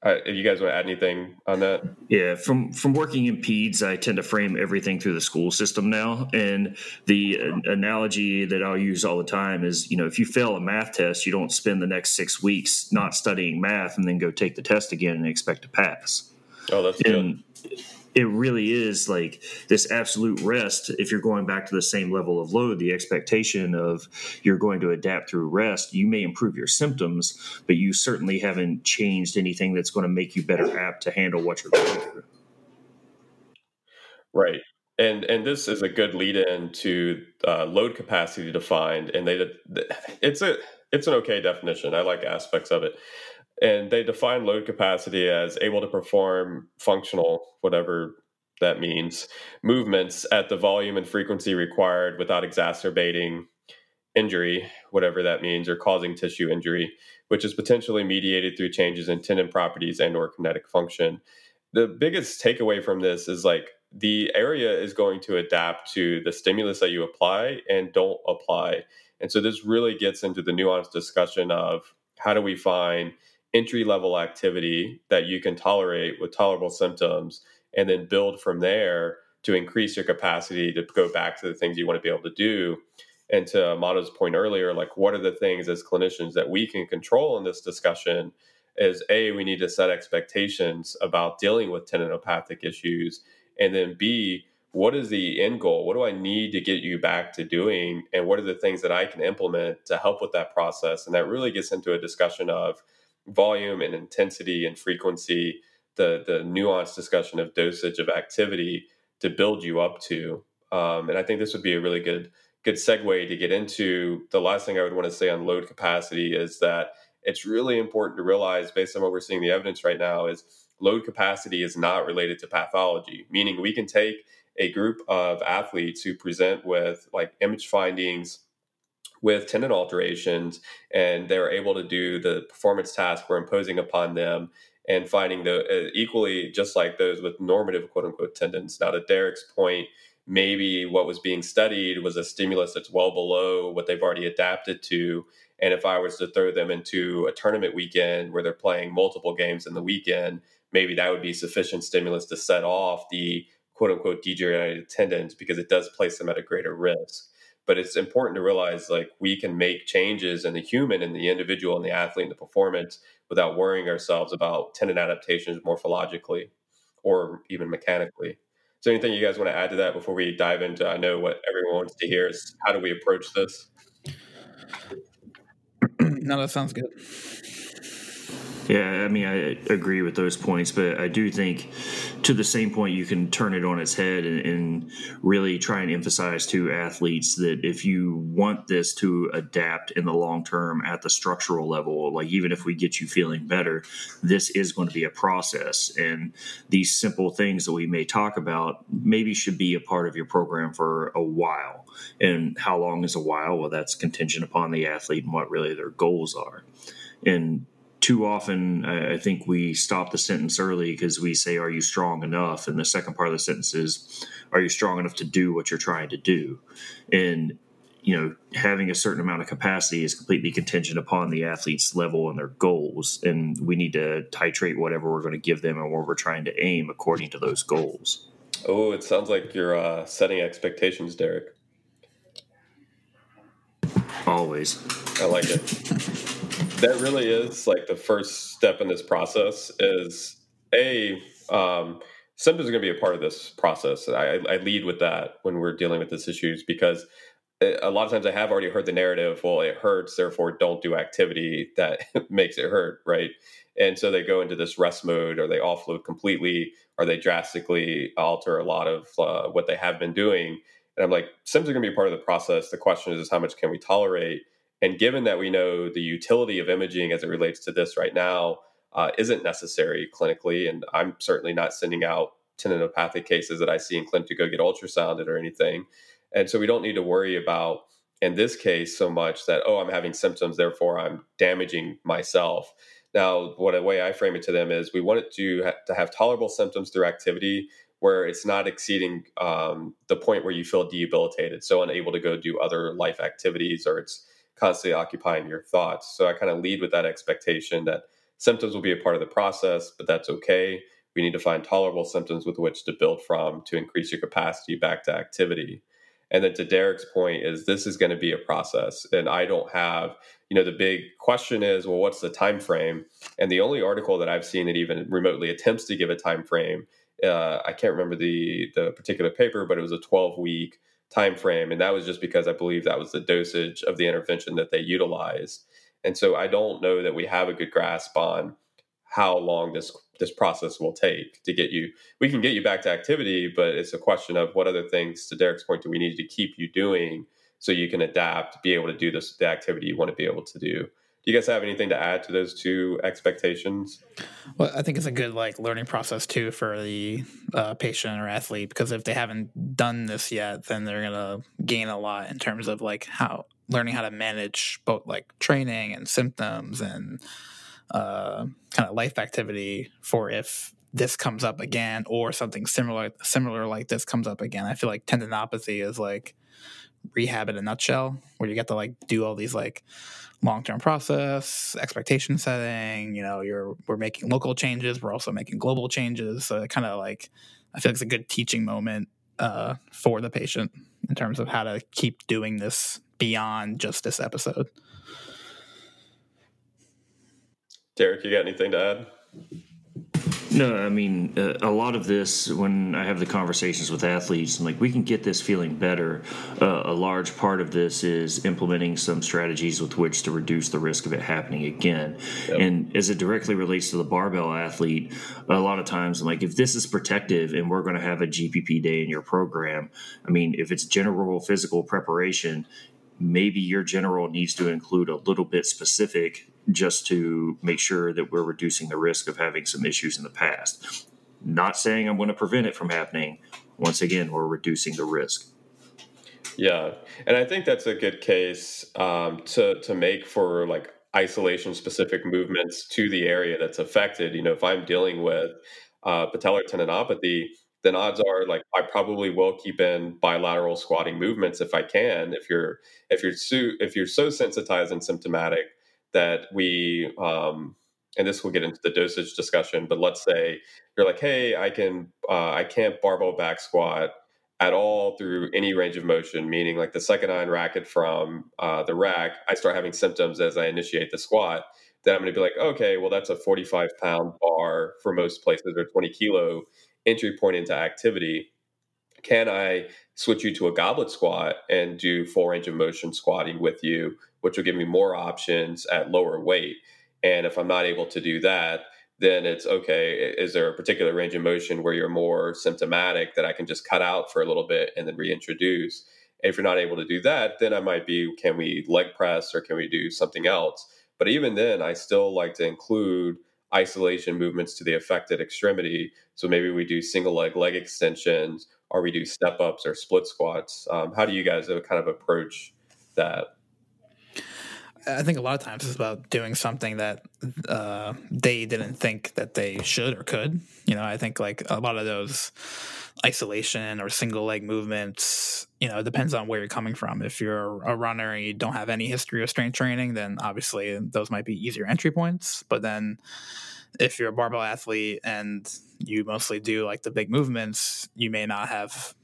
uh, if you guys want to add anything on that, yeah. From from working in peds, I tend to frame everything through the school system now, and the uh, analogy that I'll use all the time is, you know, if you fail a math test, you don't spend the next six weeks not studying math and then go take the test again and expect to pass. Oh, that's and, good it really is like this absolute rest. If you're going back to the same level of load, the expectation of you're going to adapt through rest, you may improve your symptoms, but you certainly haven't changed anything that's going to make you better apt to handle what you're going through. Right. And and this is a good lead in to uh, load capacity defined, and they it's a it's an okay definition. I like aspects of it and they define load capacity as able to perform functional whatever that means movements at the volume and frequency required without exacerbating injury whatever that means or causing tissue injury which is potentially mediated through changes in tendon properties and or kinetic function the biggest takeaway from this is like the area is going to adapt to the stimulus that you apply and don't apply. And so this really gets into the nuanced discussion of how do we find entry level activity that you can tolerate with tolerable symptoms and then build from there to increase your capacity to go back to the things you want to be able to do. And to Amato's point earlier, like what are the things as clinicians that we can control in this discussion is A, we need to set expectations about dealing with tendinopathic issues. And then B, what is the end goal? What do I need to get you back to doing? And what are the things that I can implement to help with that process? And that really gets into a discussion of volume and intensity and frequency, the, the nuanced discussion of dosage of activity to build you up to. Um, and I think this would be a really good good segue to get into the last thing I would want to say on load capacity is that it's really important to realize, based on what we're seeing the evidence right now, is load capacity is not related to pathology, meaning we can take a group of athletes who present with like image findings with tendon alterations and they're able to do the performance tasks we're imposing upon them and finding the uh, equally just like those with normative quote unquote tendons now to derek's point maybe what was being studied was a stimulus that's well below what they've already adapted to and if I was to throw them into a tournament weekend where they're playing multiple games in the weekend, maybe that would be sufficient stimulus to set off the quote unquote degenerated tendons because it does place them at a greater risk. But it's important to realize like we can make changes in the human and the individual and the athlete and the performance without worrying ourselves about tendon adaptations morphologically or even mechanically. There anything you guys want to add to that before we dive into? I know what everyone wants to hear is how do we approach this? no, that sounds good. Yeah, I mean, I agree with those points, but I do think to the same point, you can turn it on its head and, and, really try and emphasize to athletes that if you want this to adapt in the long term at the structural level, like even if we get you feeling better, this is going to be a process. And these simple things that we may talk about maybe should be a part of your program for a while. And how long is a while? Well, that's contingent upon the athlete and what really their goals are. And too often I think we stop the sentence early because we say, Are you strong enough? And the second part of the sentence is, Are you strong enough to do what you're trying to do? And you know, having a certain amount of capacity is completely contingent upon the athlete's level and their goals. And we need to titrate whatever we're going to give them and where we're trying to aim according to those goals. Oh, it sounds like you're uh, setting expectations, Derek. Always. I like it. That really is like the first step in this process is a um, symptoms are going to be a part of this process. I, I lead with that when we're dealing with these issues because a lot of times I have already heard the narrative, well, it hurts, therefore don't do activity that makes it hurt, right? And so they go into this rest mode or they offload completely or they drastically alter a lot of uh, what they have been doing. And I'm like, symptoms are going to be part of the process. The question is, is how much can we tolerate? And given that we know the utility of imaging as it relates to this right now uh, isn't necessary clinically, and I'm certainly not sending out tendinopathic cases that I see in clinic to go get ultrasounded or anything. And so we don't need to worry about, in this case, so much that, oh, I'm having symptoms, therefore I'm damaging myself. Now, what a way I frame it to them is we want it to, ha- to have tolerable symptoms through activity where it's not exceeding um, the point where you feel debilitated, so unable to go do other life activities, or it's constantly occupying your thoughts. So I kind of lead with that expectation that symptoms will be a part of the process, but that's okay. We need to find tolerable symptoms with which to build from to increase your capacity back to activity. And then to Derek's point is this is going to be a process and I don't have, you know, the big question is, well, what's the time frame? And the only article that I've seen that even remotely attempts to give a time frame, uh, I can't remember the the particular paper, but it was a 12 week time frame and that was just because i believe that was the dosage of the intervention that they utilized. And so i don't know that we have a good grasp on how long this this process will take to get you we can get you back to activity but it's a question of what other things to derek's point do we need to keep you doing so you can adapt be able to do this the activity you want to be able to do you guys have anything to add to those two expectations? Well, I think it's a good like learning process too for the uh, patient or athlete because if they haven't done this yet, then they're gonna gain a lot in terms of like how learning how to manage both like training and symptoms and uh, kind of life activity for if this comes up again or something similar similar like this comes up again. I feel like tendinopathy is like rehab in a nutshell, where you get to like do all these like long term process, expectation setting. You know, you're we're making local changes, we're also making global changes. So it kind of like I feel like it's a good teaching moment uh, for the patient in terms of how to keep doing this beyond just this episode. Derek, you got anything to add? No, I mean, uh, a lot of this, when I have the conversations with athletes, and like we can get this feeling better, uh, a large part of this is implementing some strategies with which to reduce the risk of it happening again. Yep. And as it directly relates to the barbell athlete, a lot of times, like if this is protective and we're going to have a GPP day in your program, I mean, if it's general physical preparation, maybe your general needs to include a little bit specific just to make sure that we're reducing the risk of having some issues in the past. Not saying I'm going to prevent it from happening. Once again, we're reducing the risk. Yeah, and I think that's a good case um, to to make for like isolation specific movements to the area that's affected. You know, if I'm dealing with uh, patellar tendinopathy, then odds are like I probably will keep in bilateral squatting movements if I can. If you're if you're so, if you're so sensitized and symptomatic that we um, and this will get into the dosage discussion but let's say you're like hey i can uh, i can't barbell back squat at all through any range of motion meaning like the second iron racket from uh, the rack i start having symptoms as i initiate the squat then i'm going to be like okay well that's a 45 pound bar for most places or 20 kilo entry point into activity can i switch you to a goblet squat and do full range of motion squatting with you which will give me more options at lower weight. And if I'm not able to do that, then it's okay. Is there a particular range of motion where you're more symptomatic that I can just cut out for a little bit and then reintroduce? And if you're not able to do that, then I might be can we leg press or can we do something else? But even then, I still like to include isolation movements to the affected extremity. So maybe we do single leg leg extensions or we do step ups or split squats. Um, how do you guys uh, kind of approach that? I think a lot of times it's about doing something that uh, they didn't think that they should or could. You know, I think like a lot of those isolation or single leg movements, you know, it depends on where you're coming from. If you're a runner and you don't have any history of strength training, then obviously those might be easier entry points. But then if you're a barbell athlete and you mostly do like the big movements, you may not have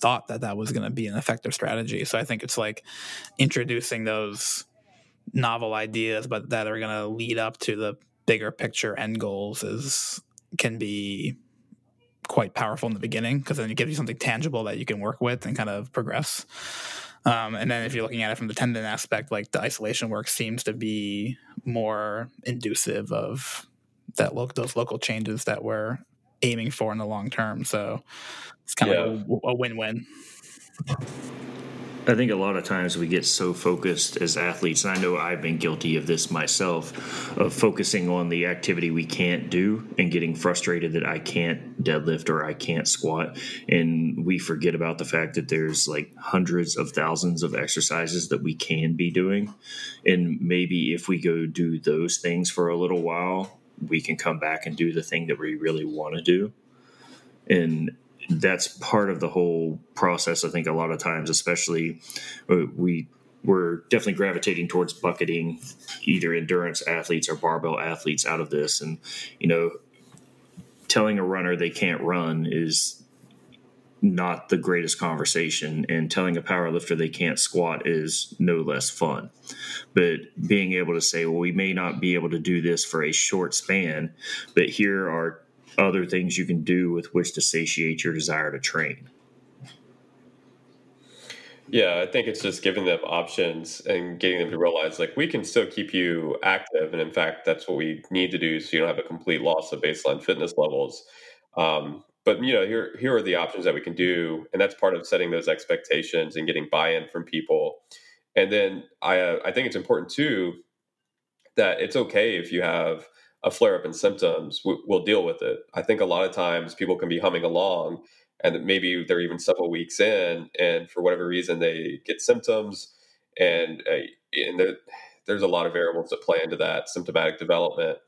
thought that that was going to be an effective strategy. So I think it's like introducing those novel ideas, but that are going to lead up to the bigger picture end goals is can be quite powerful in the beginning because then it gives you something tangible that you can work with and kind of progress. Um, and then if you're looking at it from the tendon aspect, like the isolation work seems to be more inducive of that look those local changes that we're aiming for in the long term. So it's kind yeah. of a, a win-win. I think a lot of times we get so focused as athletes, and I know I've been guilty of this myself, of focusing on the activity we can't do and getting frustrated that I can't deadlift or I can't squat. And we forget about the fact that there's like hundreds of thousands of exercises that we can be doing. And maybe if we go do those things for a little while, we can come back and do the thing that we really want to do. And that's part of the whole process. I think a lot of times, especially uh, we we're definitely gravitating towards bucketing either endurance athletes or barbell athletes out of this, and you know, telling a runner they can't run is not the greatest conversation and telling a power lifter they can't squat is no less fun but being able to say well we may not be able to do this for a short span but here are other things you can do with which to satiate your desire to train. Yeah, I think it's just giving them options and getting them to realize like we can still keep you active, and in fact, that's what we need to do so you don't have a complete loss of baseline fitness levels. Um, but you know, here here are the options that we can do, and that's part of setting those expectations and getting buy-in from people. And then I uh, I think it's important too that it's okay if you have a flare up in symptoms, we, will deal with it. I think a lot of times people can be humming along and maybe they're even several weeks in and for whatever reason they get symptoms and, uh, and there, there's a lot of variables that play into that symptomatic development.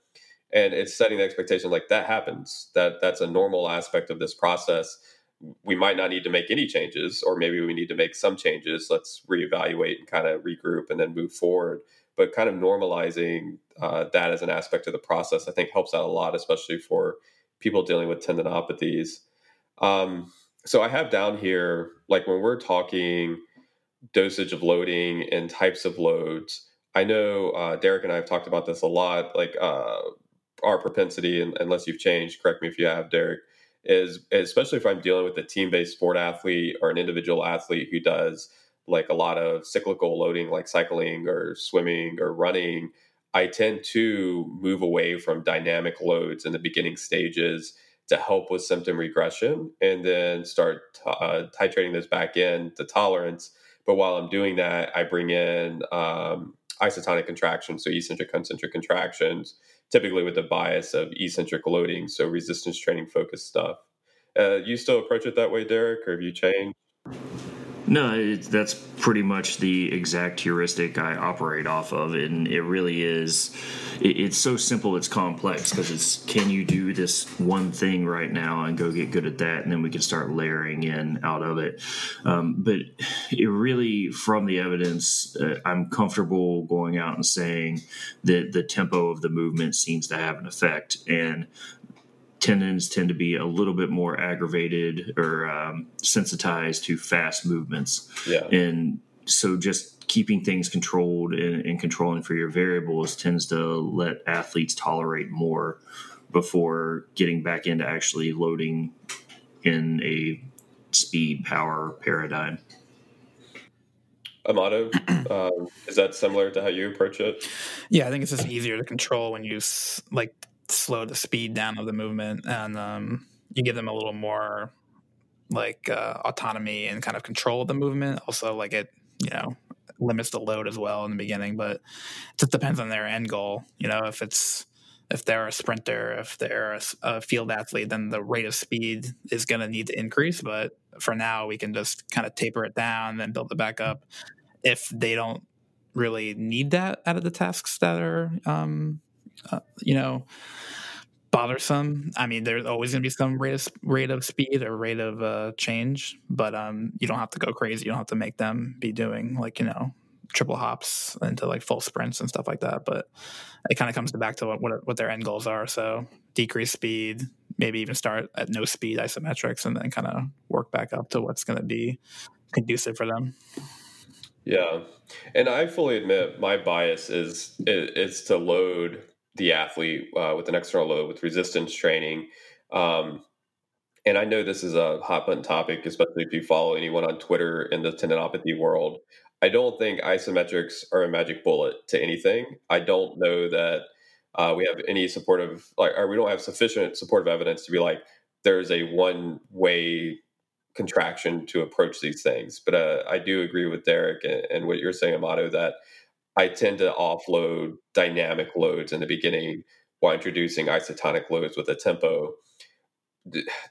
And it's setting the expectation like that happens. That that's a normal aspect of this process. We might not need to make any changes or maybe we need to make some changes. Let's reevaluate and kind of regroup and then move forward. But kind of normalizing uh, that as an aspect of the process i think helps out a lot especially for people dealing with tendinopathies. Um, so i have down here like when we're talking dosage of loading and types of loads i know uh, derek and i have talked about this a lot like uh, our propensity, and unless you've changed, correct me if you have, Derek, is especially if I'm dealing with a team based sport athlete or an individual athlete who does like a lot of cyclical loading, like cycling or swimming or running, I tend to move away from dynamic loads in the beginning stages to help with symptom regression and then start uh, titrating those back in to tolerance. But while I'm doing that, I bring in um, isotonic contractions, so eccentric concentric contractions, typically with the bias of eccentric loading, so resistance training focused stuff. Uh, you still approach it that way, Derek, or have you changed? No, it, that's pretty much the exact heuristic I operate off of, and it really is. It, it's so simple, it's complex because it's can you do this one thing right now and go get good at that, and then we can start layering in out of it. Um, but it really, from the evidence, uh, I'm comfortable going out and saying that the tempo of the movement seems to have an effect, and tendons tend to be a little bit more aggravated or um, sensitized to fast movements. Yeah. And so just keeping things controlled and, and, controlling for your variables tends to let athletes tolerate more before getting back into actually loading in a speed power paradigm. Amato, um, is that similar to how you approach it? Yeah, I think it's just easier to control when you like slow the speed down of the movement and um, you give them a little more like uh, autonomy and kind of control of the movement. Also like it you know limits the load as well in the beginning but it just depends on their end goal. You know if it's if they're a sprinter if they're a, a field athlete then the rate of speed is going to need to increase but for now we can just kind of taper it down and then build it back up if they don't really need that out of the tasks that are um, uh, you know, bothersome. I mean, there's always going to be some rate of, rate of speed or rate of uh, change, but um, you don't have to go crazy. You don't have to make them be doing like you know triple hops into like full sprints and stuff like that. But it kind of comes back to what, what what their end goals are. So decrease speed, maybe even start at no speed isometrics, and then kind of work back up to what's going to be conducive for them. Yeah, and I fully admit my bias is is to load the athlete uh, with an external load with resistance training. Um, and I know this is a hot button topic, especially if you follow anyone on Twitter in the tendinopathy world. I don't think isometrics are a magic bullet to anything. I don't know that uh, we have any supportive, like, or we don't have sufficient supportive evidence to be like, there's a one way contraction to approach these things. But uh, I do agree with Derek and, and what you're saying, Amato, that I tend to offload dynamic loads in the beginning while introducing isotonic loads with a tempo.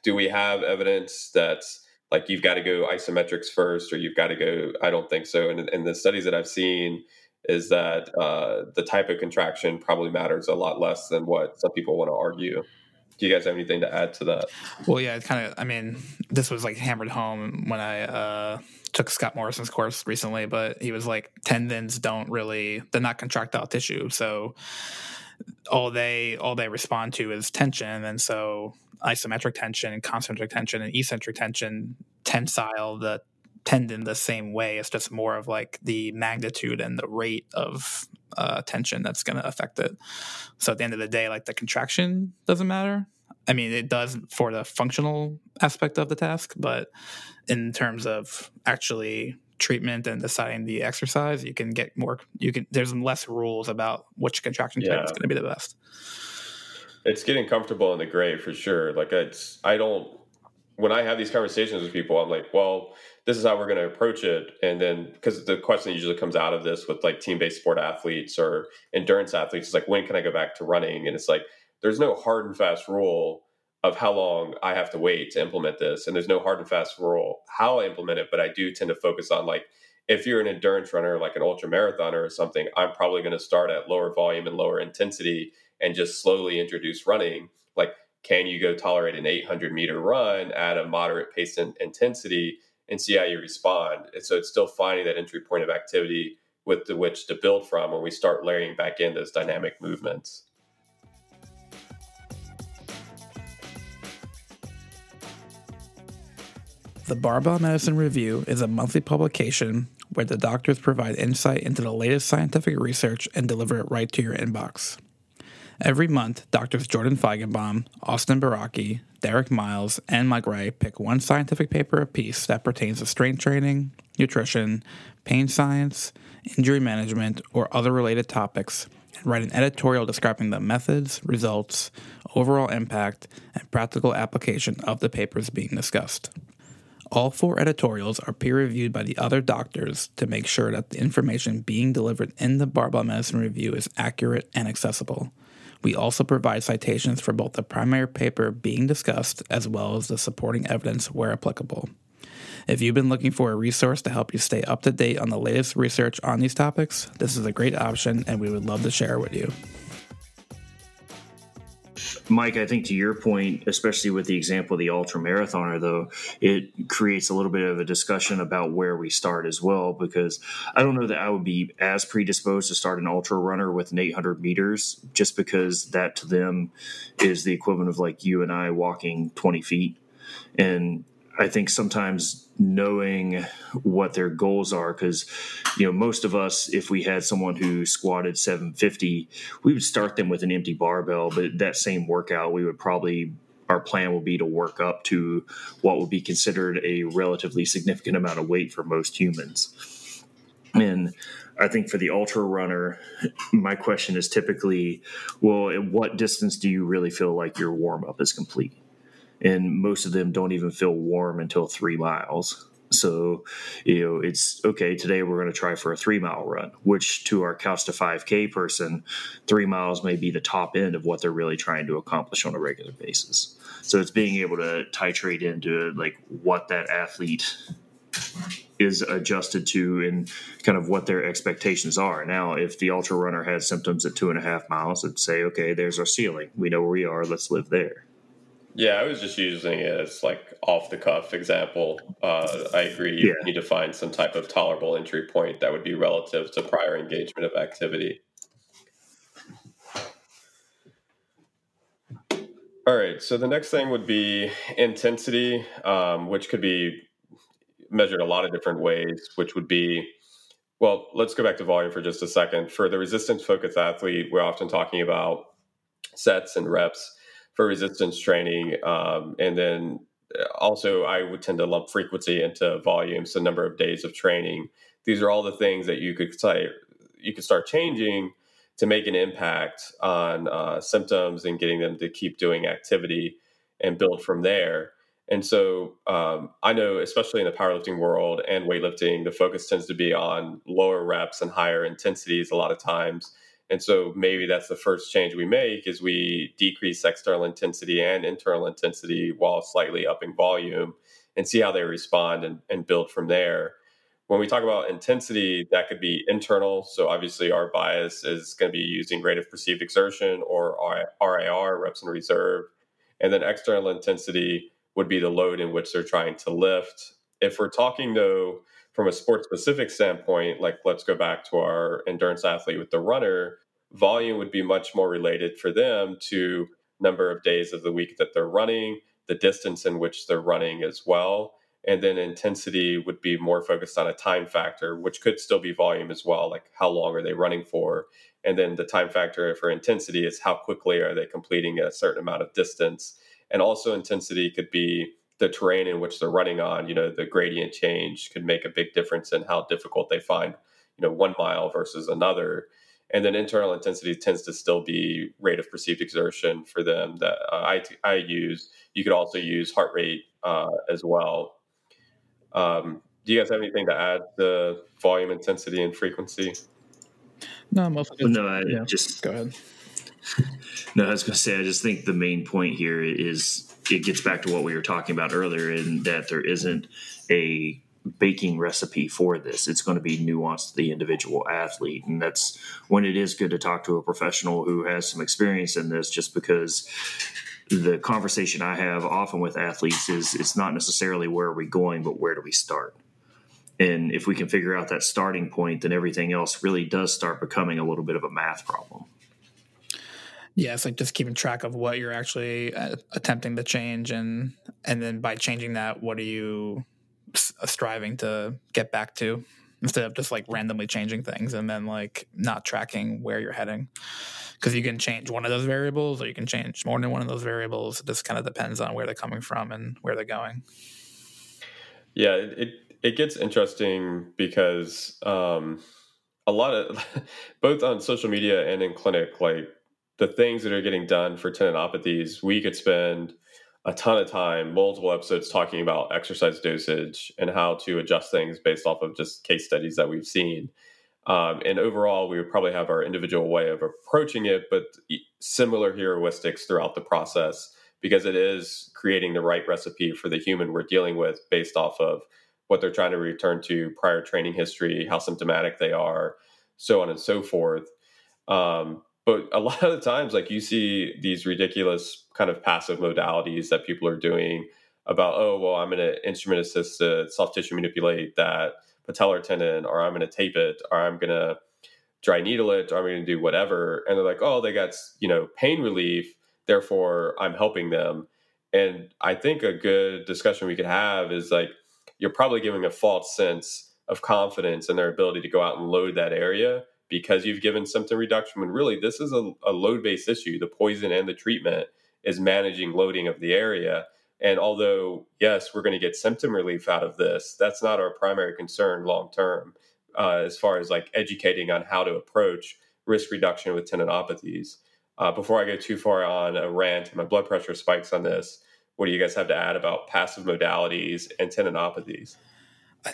Do we have evidence that like you've got to go isometrics first or you've got to go? I don't think so. And, and the studies that I've seen is that uh, the type of contraction probably matters a lot less than what some people want to argue. Do you guys have anything to add to that? Well, yeah, it's kind of. I mean, this was like hammered home when I uh, took Scott Morrison's course recently, but he was like tendons don't really they're not contractile tissue, so all they all they respond to is tension, and so isometric tension, and concentric tension, and eccentric tension tensile the tendon the same way. It's just more of like the magnitude and the rate of uh, tension that's going to affect it. So at the end of the day, like the contraction doesn't matter. I mean, it does for the functional aspect of the task, but in terms of actually treatment and deciding the exercise, you can get more. You can there's less rules about which contraction type is going to be the best. It's getting comfortable in the gray for sure. Like it's I don't when I have these conversations with people, I'm like, well, this is how we're going to approach it. And then, because the question usually comes out of this with like team based sport athletes or endurance athletes is like, when can I go back to running? And it's like, there's no hard and fast rule of how long I have to wait to implement this. And there's no hard and fast rule how I implement it, but I do tend to focus on like if you're an endurance runner, like an ultra marathoner or something, I'm probably going to start at lower volume and lower intensity and just slowly introduce running. Like, can you go tolerate an 800 meter run at a moderate pace and intensity and see how you respond? And so it's still finding that entry point of activity with the which to build from when we start layering back in those dynamic movements. The Barbell Medicine Review is a monthly publication where the doctors provide insight into the latest scientific research and deliver it right to your inbox. Every month, doctors Jordan Feigenbaum, Austin Baraki, Derek Miles, and Mike Ray pick one scientific paper apiece that pertains to strength training, nutrition, pain science, injury management, or other related topics and write an editorial describing the methods, results, overall impact, and practical application of the papers being discussed. All four editorials are peer reviewed by the other doctors to make sure that the information being delivered in the Barbell Medicine Review is accurate and accessible. We also provide citations for both the primary paper being discussed as well as the supporting evidence where applicable. If you've been looking for a resource to help you stay up to date on the latest research on these topics, this is a great option and we would love to share it with you. Mike, I think to your point, especially with the example of the ultra marathoner, though, it creates a little bit of a discussion about where we start as well. Because I don't know that I would be as predisposed to start an ultra runner with an 800 meters, just because that to them is the equivalent of like you and I walking 20 feet. And I think sometimes knowing what their goals are, because you know most of us, if we had someone who squatted 750, we would start them with an empty barbell, but that same workout, we would probably our plan will be to work up to what would be considered a relatively significant amount of weight for most humans. And I think for the ultra runner, my question is typically, well, at what distance do you really feel like your warm up is complete? And most of them don't even feel warm until three miles. So, you know, it's okay. Today we're going to try for a three mile run, which to our Couch to 5K person, three miles may be the top end of what they're really trying to accomplish on a regular basis. So it's being able to titrate into like what that athlete is adjusted to and kind of what their expectations are. Now, if the ultra runner had symptoms at two and a half miles, it'd say, okay, there's our ceiling. We know where we are. Let's live there. Yeah, I was just using it as like off the cuff example. Uh, I agree. You yeah. need to find some type of tolerable entry point that would be relative to prior engagement of activity. All right. So the next thing would be intensity, um, which could be measured a lot of different ways, which would be well, let's go back to volume for just a second. For the resistance focused athlete, we're often talking about sets and reps for resistance training. Um, and then uh, also, I would tend to lump frequency into volume, so number of days of training. These are all the things that you could say you could start changing to make an impact on uh, symptoms and getting them to keep doing activity and build from there. And so um, I know, especially in the powerlifting world and weightlifting, the focus tends to be on lower reps and higher intensities a lot of times. And so maybe that's the first change we make is we decrease external intensity and internal intensity while slightly upping volume and see how they respond and, and build from there. When we talk about intensity, that could be internal. So obviously our bias is going to be using rate of perceived exertion or RIR, reps in reserve. And then external intensity would be the load in which they're trying to lift. If we're talking though from a sport specific standpoint, like let's go back to our endurance athlete with the runner, volume would be much more related for them to number of days of the week that they're running, the distance in which they're running as well. And then intensity would be more focused on a time factor, which could still be volume as well, like how long are they running for? And then the time factor for intensity is how quickly are they completing a certain amount of distance. And also, intensity could be the terrain in which they're running on, you know, the gradient change could make a big difference in how difficult they find, you know, one mile versus another. And then internal intensity tends to still be rate of perceived exertion for them that uh, I, I use. You could also use heart rate uh, as well. Um, do you guys have anything to add to volume, intensity, and frequency? No, mostly. No, I yeah. just go ahead. No, I was going to say, I just think the main point here is it gets back to what we were talking about earlier in that there isn't a baking recipe for this. It's going to be nuanced to the individual athlete. And that's when it is good to talk to a professional who has some experience in this, just because the conversation I have often with athletes is it's not necessarily where are we going, but where do we start? And if we can figure out that starting point, then everything else really does start becoming a little bit of a math problem. Yeah, it's like just keeping track of what you're actually uh, attempting to change, and and then by changing that, what are you striving to get back to, instead of just like randomly changing things and then like not tracking where you're heading, because you can change one of those variables or you can change more than one of those variables. It just kind of depends on where they're coming from and where they're going. Yeah, it it gets interesting because um, a lot of both on social media and in clinic, like the things that are getting done for tendinopathies, we could spend a ton of time, multiple episodes talking about exercise dosage and how to adjust things based off of just case studies that we've seen. Um, and overall, we would probably have our individual way of approaching it, but similar heuristics throughout the process because it is creating the right recipe for the human we're dealing with based off of what they're trying to return to, prior training history, how symptomatic they are, so on and so forth. Um, but a lot of the times, like you see these ridiculous kind of passive modalities that people are doing about, oh, well, I'm going to instrument assisted soft tissue manipulate that patellar tendon, or I'm going to tape it, or I'm going to dry needle it, or I'm going to do whatever. And they're like, oh, they got, you know, pain relief. Therefore, I'm helping them. And I think a good discussion we could have is like, you're probably giving a false sense of confidence in their ability to go out and load that area because you've given symptom reduction when really this is a, a load based issue. The poison and the treatment is managing loading of the area. And although, yes, we're going to get symptom relief out of this, that's not our primary concern long term uh, as far as like educating on how to approach risk reduction with tendinopathies. Uh, before I go too far on a rant, my blood pressure spikes on this what do you guys have to add about passive modalities and tendinopathies? I,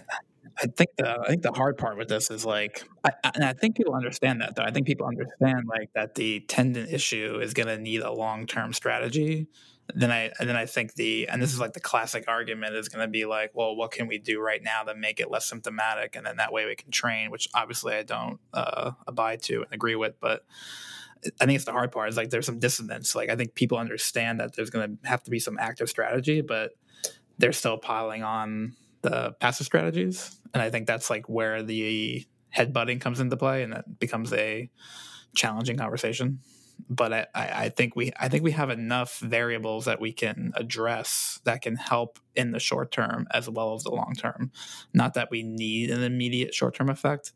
I think the I think the hard part with this is like, I, and I think people understand that though. I think people understand like that the tendon issue is going to need a long term strategy. Then I and then I think the and this is like the classic argument is going to be like, well, what can we do right now to make it less symptomatic, and then that way we can train, which obviously I don't uh, abide to and agree with, but I think it's the hard part. Is like there's some dissonance. Like I think people understand that there's going to have to be some active strategy, but they're still piling on the passive strategies, and I think that's like where the headbutting comes into play, and that becomes a challenging conversation but I, I think we I think we have enough variables that we can address that can help in the short term as well as the long term. Not that we need an immediate short term effect,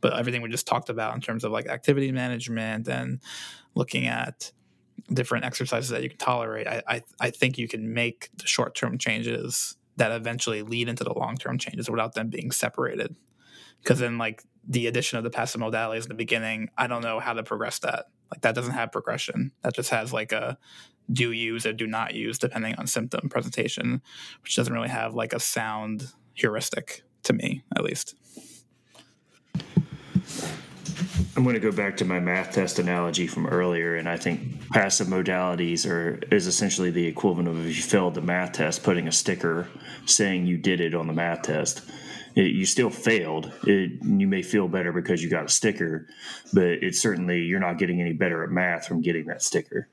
but everything we just talked about in terms of like activity management and looking at different exercises that you can tolerate, I I, I think you can make the short term changes that eventually lead into the long term changes without them being separated. Because then like the addition of the passive modalities in the beginning, I don't know how to progress that like that doesn't have progression. That just has like a do use or do not use depending on symptom presentation, which doesn't really have like a sound heuristic to me, at least. I'm going to go back to my math test analogy from earlier, and I think passive modalities are is essentially the equivalent of if you failed the math test, putting a sticker saying you did it on the math test it, you still failed. It, you may feel better because you got a sticker, but it's certainly you're not getting any better at math from getting that sticker.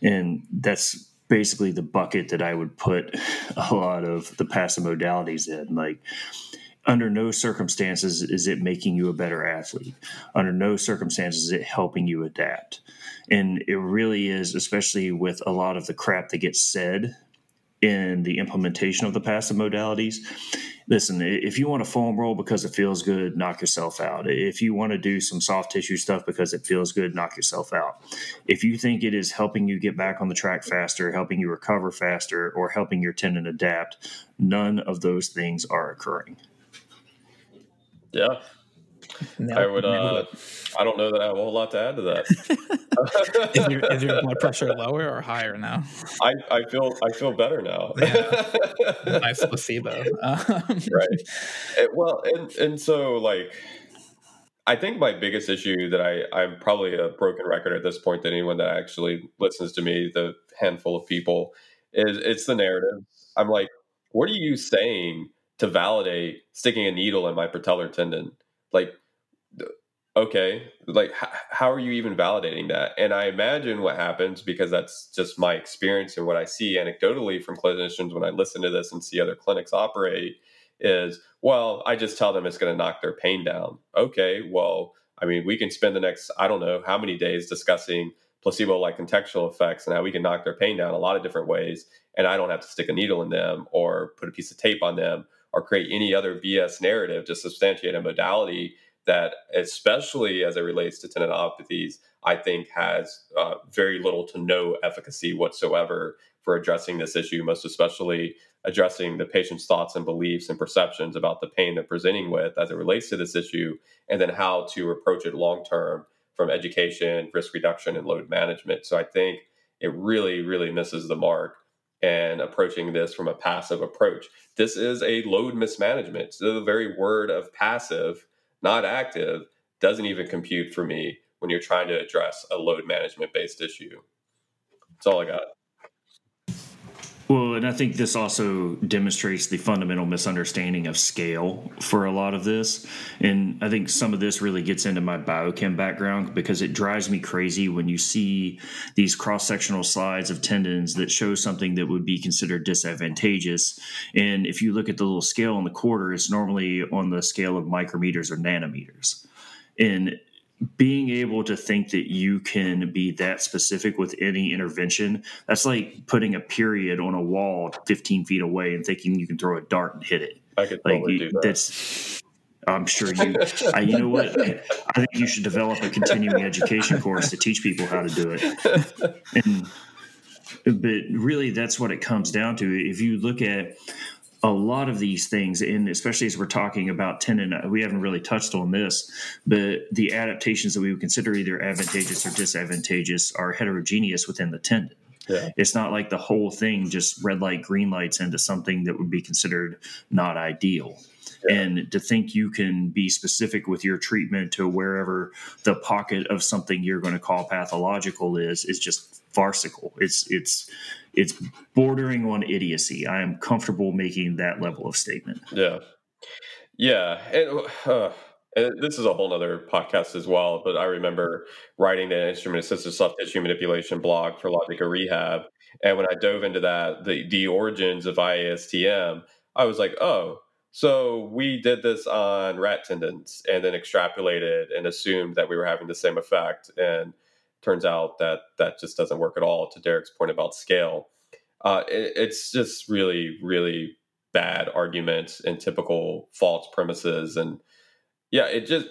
And that's basically the bucket that I would put a lot of the passive modalities in. Like, under no circumstances is it making you a better athlete. Under no circumstances is it helping you adapt. And it really is, especially with a lot of the crap that gets said in the implementation of the passive modalities listen, if you want to foam roll because it feels good, knock yourself out. If you want to do some soft tissue stuff because it feels good, knock yourself out. If you think it is helping you get back on the track faster, helping you recover faster, or helping your tendon adapt, none of those things are occurring. Yeah. I would. Uh, I don't know that I have a whole lot to add to that. is, your, is, your, blood pressure lower or higher now? I, I feel I feel better now. Yeah. nice placebo. Um, right. It, well, and and so like, I think my biggest issue that I I'm probably a broken record at this point to anyone that actually listens to me, the handful of people, is it's the narrative. I'm like, what are you saying to validate sticking a needle in my patellar tendon. Like, okay, like h- how are you even validating that? And I imagine what happens because that's just my experience and what I see anecdotally from clinicians when I listen to this and see other clinics operate is, well, I just tell them it's going to knock their pain down. Okay, well, I mean, we can spend the next, I don't know how many days discussing placebo like contextual effects and how we can knock their pain down a lot of different ways. And I don't have to stick a needle in them or put a piece of tape on them or create any other BS narrative to substantiate a modality that, especially as it relates to tendinopathies, I think has uh, very little to no efficacy whatsoever for addressing this issue, most especially addressing the patient's thoughts and beliefs and perceptions about the pain they're presenting with as it relates to this issue, and then how to approach it long term from education, risk reduction, and load management. So I think it really, really misses the mark and approaching this from a passive approach. This is a load mismanagement. So the very word of passive, not active, doesn't even compute for me when you're trying to address a load management based issue. That's all I got. Well, and I think this also demonstrates the fundamental misunderstanding of scale for a lot of this. And I think some of this really gets into my biochem background because it drives me crazy when you see these cross sectional slides of tendons that show something that would be considered disadvantageous. And if you look at the little scale on the quarter, it's normally on the scale of micrometers or nanometers. And being able to think that you can be that specific with any intervention that's like putting a period on a wall 15 feet away and thinking you can throw a dart and hit it. I could like totally do that. that's i'm sure you I, you know what? I think you should develop a continuing education course to teach people how to do it. And but really that's what it comes down to. If you look at a lot of these things, and especially as we're talking about tendon, we haven't really touched on this, but the adaptations that we would consider either advantageous or disadvantageous are heterogeneous within the tendon. Yeah. It's not like the whole thing just red light, green lights into something that would be considered not ideal. Yeah. And to think you can be specific with your treatment to wherever the pocket of something you're going to call pathological is, is just farcical. It's it's it's bordering on idiocy. I am comfortable making that level of statement. Yeah, yeah, and, uh, and this is a whole other podcast as well. But I remember writing the instrument assisted soft tissue manipulation blog for Logica Rehab, and when I dove into that, the the origins of IASTM, I was like, oh. So we did this on rat tendons and then extrapolated and assumed that we were having the same effect. And turns out that that just doesn't work at all. To Derek's point about scale, uh, it, it's just really, really bad arguments and typical false premises. And yeah, it just,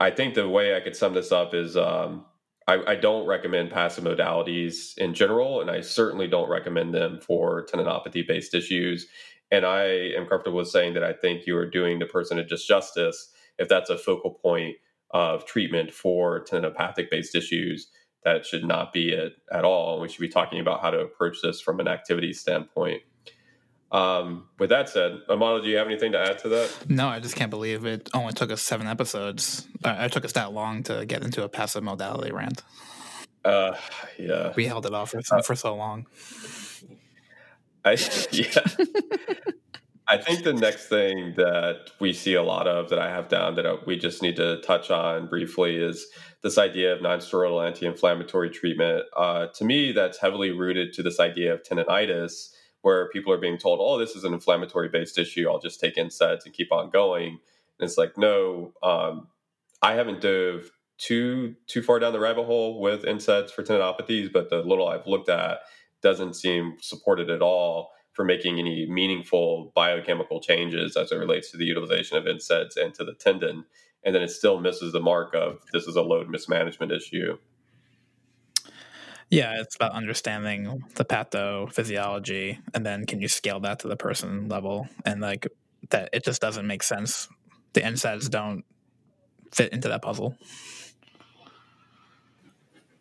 I think the way I could sum this up is um, I, I, don't recommend passive modalities in general, and I certainly don't recommend them for tendinopathy based issues. And I am comfortable with saying that I think you are doing the person a disjustice if that's a focal point of treatment for tendinopathic based issues that should not be it at all. We should be talking about how to approach this from an activity standpoint. Um, with that said, Amato, do you have anything to add to that? No, I just can't believe it only took us seven episodes. Uh, it took us that long to get into a passive modality rant. Uh, yeah, we held it off for, uh, for so long. I yeah. I think the next thing that we see a lot of that I have down that uh, we just need to touch on briefly is this idea of nonsteroidal anti-inflammatory treatment. Uh, to me, that's heavily rooted to this idea of tendonitis, where people are being told, "Oh, this is an inflammatory-based issue. I'll just take NSAIDs and keep on going." And it's like, no, um, I haven't dove too too far down the rabbit hole with NSAIDs for tendinopathies, but the little I've looked at doesn't seem supported at all for making any meaningful biochemical changes as it relates to the utilization of NSAIDs and to the tendon. And then it still misses the mark of this is a load mismanagement issue. Yeah, it's about understanding the pathophysiology and then can you scale that to the person level and like that it just doesn't make sense. The NSAIDs don't fit into that puzzle.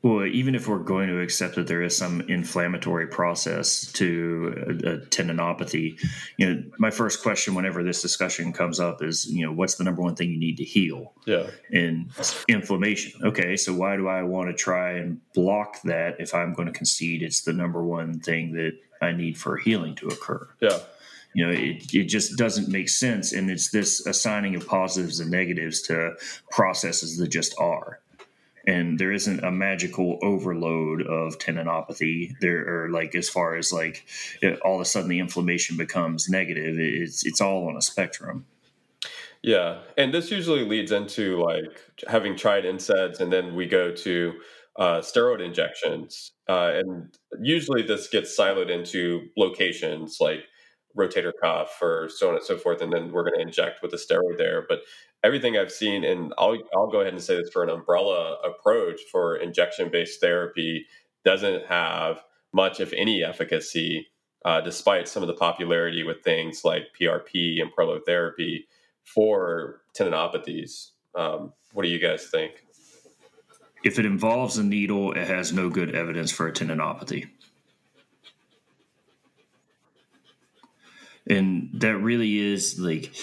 Well, even if we're going to accept that there is some inflammatory process to a, a, tendinopathy, you know, my first question whenever this discussion comes up is, you know, what's the number one thing you need to heal? Yeah. And inflammation. Okay, so why do I want to try and block that if I'm going to concede it's the number one thing that I need for healing to occur? Yeah You know, it, it just doesn't make sense. And it's this assigning of positives and negatives to processes that just are. And there isn't a magical overload of tendinopathy there, or like as far as like it, all of a sudden the inflammation becomes negative. It's it's all on a spectrum. Yeah, and this usually leads into like having tried NSAIDs, and then we go to uh, steroid injections, uh, and usually this gets siloed into locations like rotator cuff or so on and so forth, and then we're going to inject with the steroid there. But everything I've seen, and I'll I'll go ahead and say this for an umbrella approach for injection based therapy doesn't have much, if any, efficacy, uh, despite some of the popularity with things like PRP and prolotherapy for tendinopathies. Um, what do you guys think? if it involves a needle, it has no good evidence for a tendinopathy. And that really is like,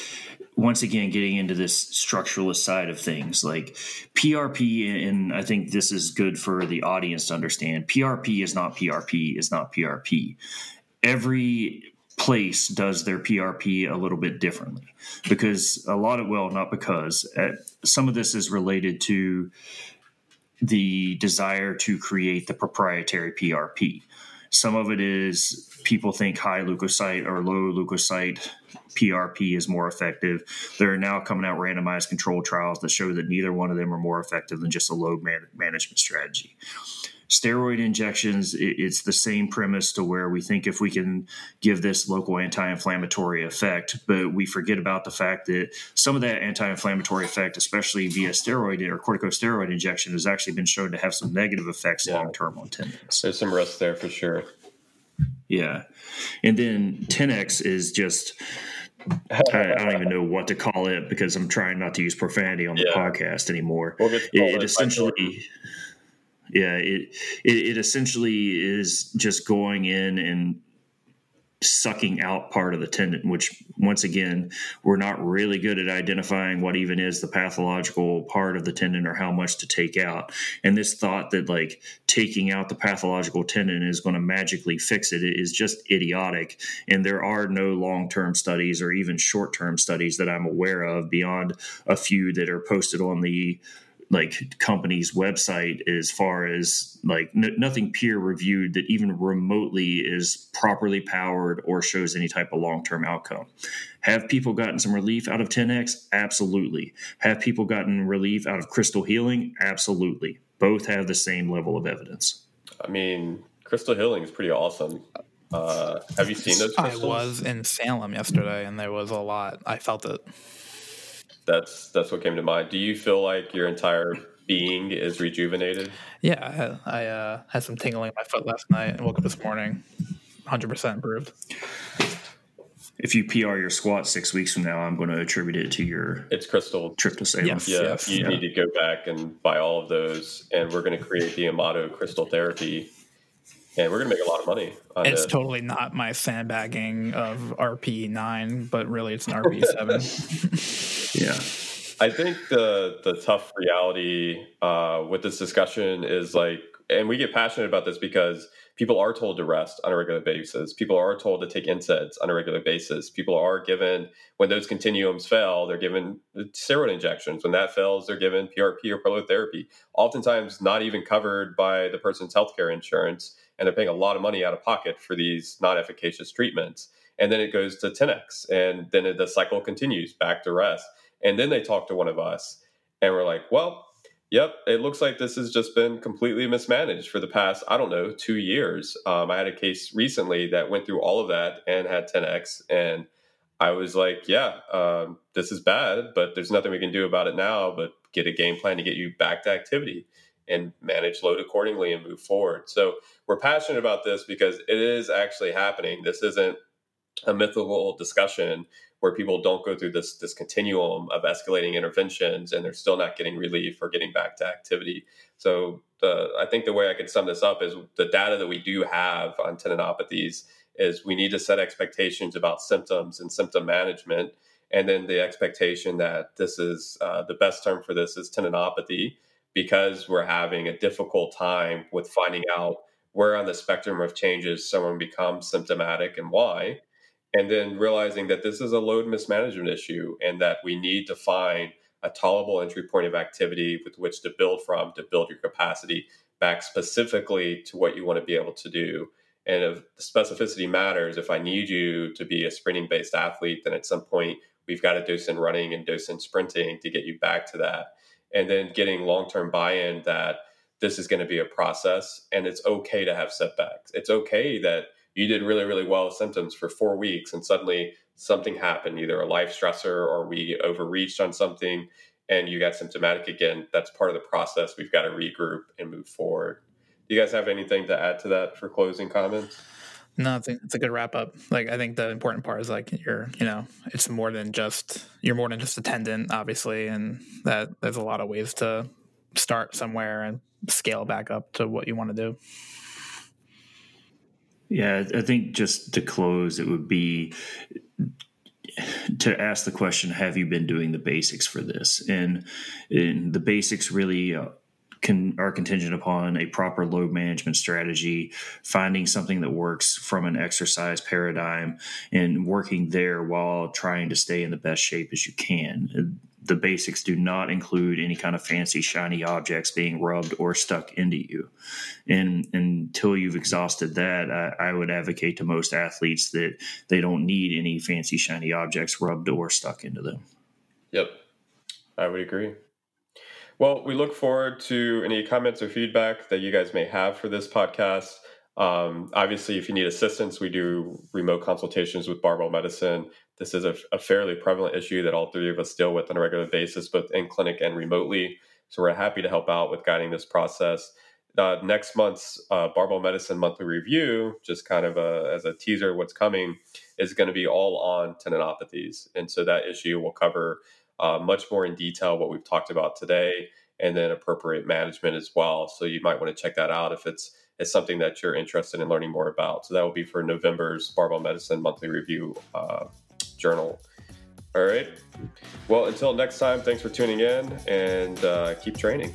once again, getting into this structuralist side of things. Like PRP, and I think this is good for the audience to understand PRP is not PRP, is not PRP. Every place does their PRP a little bit differently because a lot of, well, not because, uh, some of this is related to the desire to create the proprietary PRP. Some of it is people think high leukocyte or low leukocyte PRP is more effective. There are now coming out randomized controlled trials that show that neither one of them are more effective than just a load man- management strategy steroid injections it's the same premise to where we think if we can give this local anti-inflammatory effect but we forget about the fact that some of that anti-inflammatory effect especially via steroid or corticosteroid injection has actually been shown to have some negative effects yeah. long term on tendons there's some risk there for sure yeah and then Tenex is just I, I, don't even know what to call it because I'm trying not to use profanity on the yeah. podcast anymore. We'll it, it essentially, yeah it, it, it essentially is just going in and sucking out part of the tendon which once again we're not really good at identifying what even is the pathological part of the tendon or how much to take out. And this thought that like taking out the pathological tendon is going to magically fix it is just idiotic. And there are no long-term studies or even short-term studies that i'm aware of beyond a few that are posted on the like company's website as far as like n- nothing peer reviewed that even remotely is properly powered or shows any type of long-term outcome. Have people gotten some relief out of Tenex absolutely. Have people gotten relief out of crystal healing? Absolutely. Both have the same level of evidence. I mean crystal healing is pretty awesome. Uh, have you seen those crystals? i was in salem yesterday and there was a lot. I felt it that's that's what came to mind. Do you feel like your entire being is rejuvenated? Yeah, I, I uh, had some tingling in my foot last night and woke up this morning, hundred percent improved. If you PR your squat six weeks from now, I'm going to attribute it to your it's crystal trip to Salem. Yes, yeah, yes. you yeah. need to go back and buy all of those, and we're going to create the Amato Crystal Therapy and we're going to make a lot of money. it's the, totally not my sandbagging of RP nine, but really it's an RP seven. yeah. I think the the tough reality uh, with this discussion is like, and we get passionate about this because people are told to rest on a regular basis. People are told to take NSAIDs on a regular basis. People are given when those continuums fail, they're given steroid injections. When that fails, they're given PRP or prolotherapy. Oftentimes, not even covered by the person's healthcare insurance and they're paying a lot of money out of pocket for these non efficacious treatments. And then it goes to Tenex, and then the cycle continues back to rest. And then they talk to one of us, and we're like, well, yep, it looks like this has just been completely mismanaged for the past, I don't know, two years. Um, I had a case recently that went through all of that and had Tenex. And I was like, yeah, um, this is bad, but there's nothing we can do about it now but get a game plan to get you back to activity and manage load accordingly and move forward. So we're passionate about this because it is actually happening. This isn't a mythical discussion where people don't go through this this continuum of escalating interventions and they're still not getting relief or getting back to activity. So the I think the way I could sum this up is the data that we do have on tendinopathies is we need to set expectations about symptoms and symptom management and then the expectation that this is uh, the best term for this is tendinopathy because we're having a difficult time with finding out where on the spectrum of changes someone becomes symptomatic and why. and then realizing that this is a load mismanagement issue and that we need to find a tolerable entry point of activity with which to build from to build your capacity back specifically to what you want to be able to do. And if specificity matters, if I need you to be a sprinting based athlete, then at some point we've got to do some running and do some sprinting to get you back to that. And then getting long term buy in that this is going to be a process and it's okay to have setbacks. It's okay that you did really, really well with symptoms for four weeks and suddenly something happened, either a life stressor or we overreached on something and you got symptomatic again. That's part of the process. We've got to regroup and move forward. Do you guys have anything to add to that for closing comments? No, it's a, it's a good wrap up. Like I think the important part is like you're, you know, it's more than just you're more than just attendant, obviously, and that there's a lot of ways to start somewhere and scale back up to what you want to do. Yeah, I think just to close, it would be to ask the question Have you been doing the basics for this? And, and the basics really uh, can, are contingent upon a proper load management strategy, finding something that works from an exercise paradigm, and working there while trying to stay in the best shape as you can. The basics do not include any kind of fancy shiny objects being rubbed or stuck into you. And until you've exhausted that I, I, would advocate to most athletes that they don't need any fancy shiny objects rubbed or stuck into them. Yep. I would agree well we look forward to any comments or feedback that you guys may have for this podcast um, obviously, if you need assistance, we do remote consultations with barbell medicine. This is a, a, fairly prevalent issue that all three of us deal with on a regular basis, both in clinic and remotely. So we're happy to help out with guiding this process. Uh, next month's uh, barbell medicine monthly review, just kind of a, as a teaser, what's coming is going to be all on tendinopathies, and so that issue will cover uh, much more in detail what we've talked about today, and then appropriate management as well. So you might want to check that out if it's is something that you're interested in learning more about. So that will be for November's Barbell Medicine Monthly Review uh, Journal. All right. Well, until next time, thanks for tuning in and uh, keep training.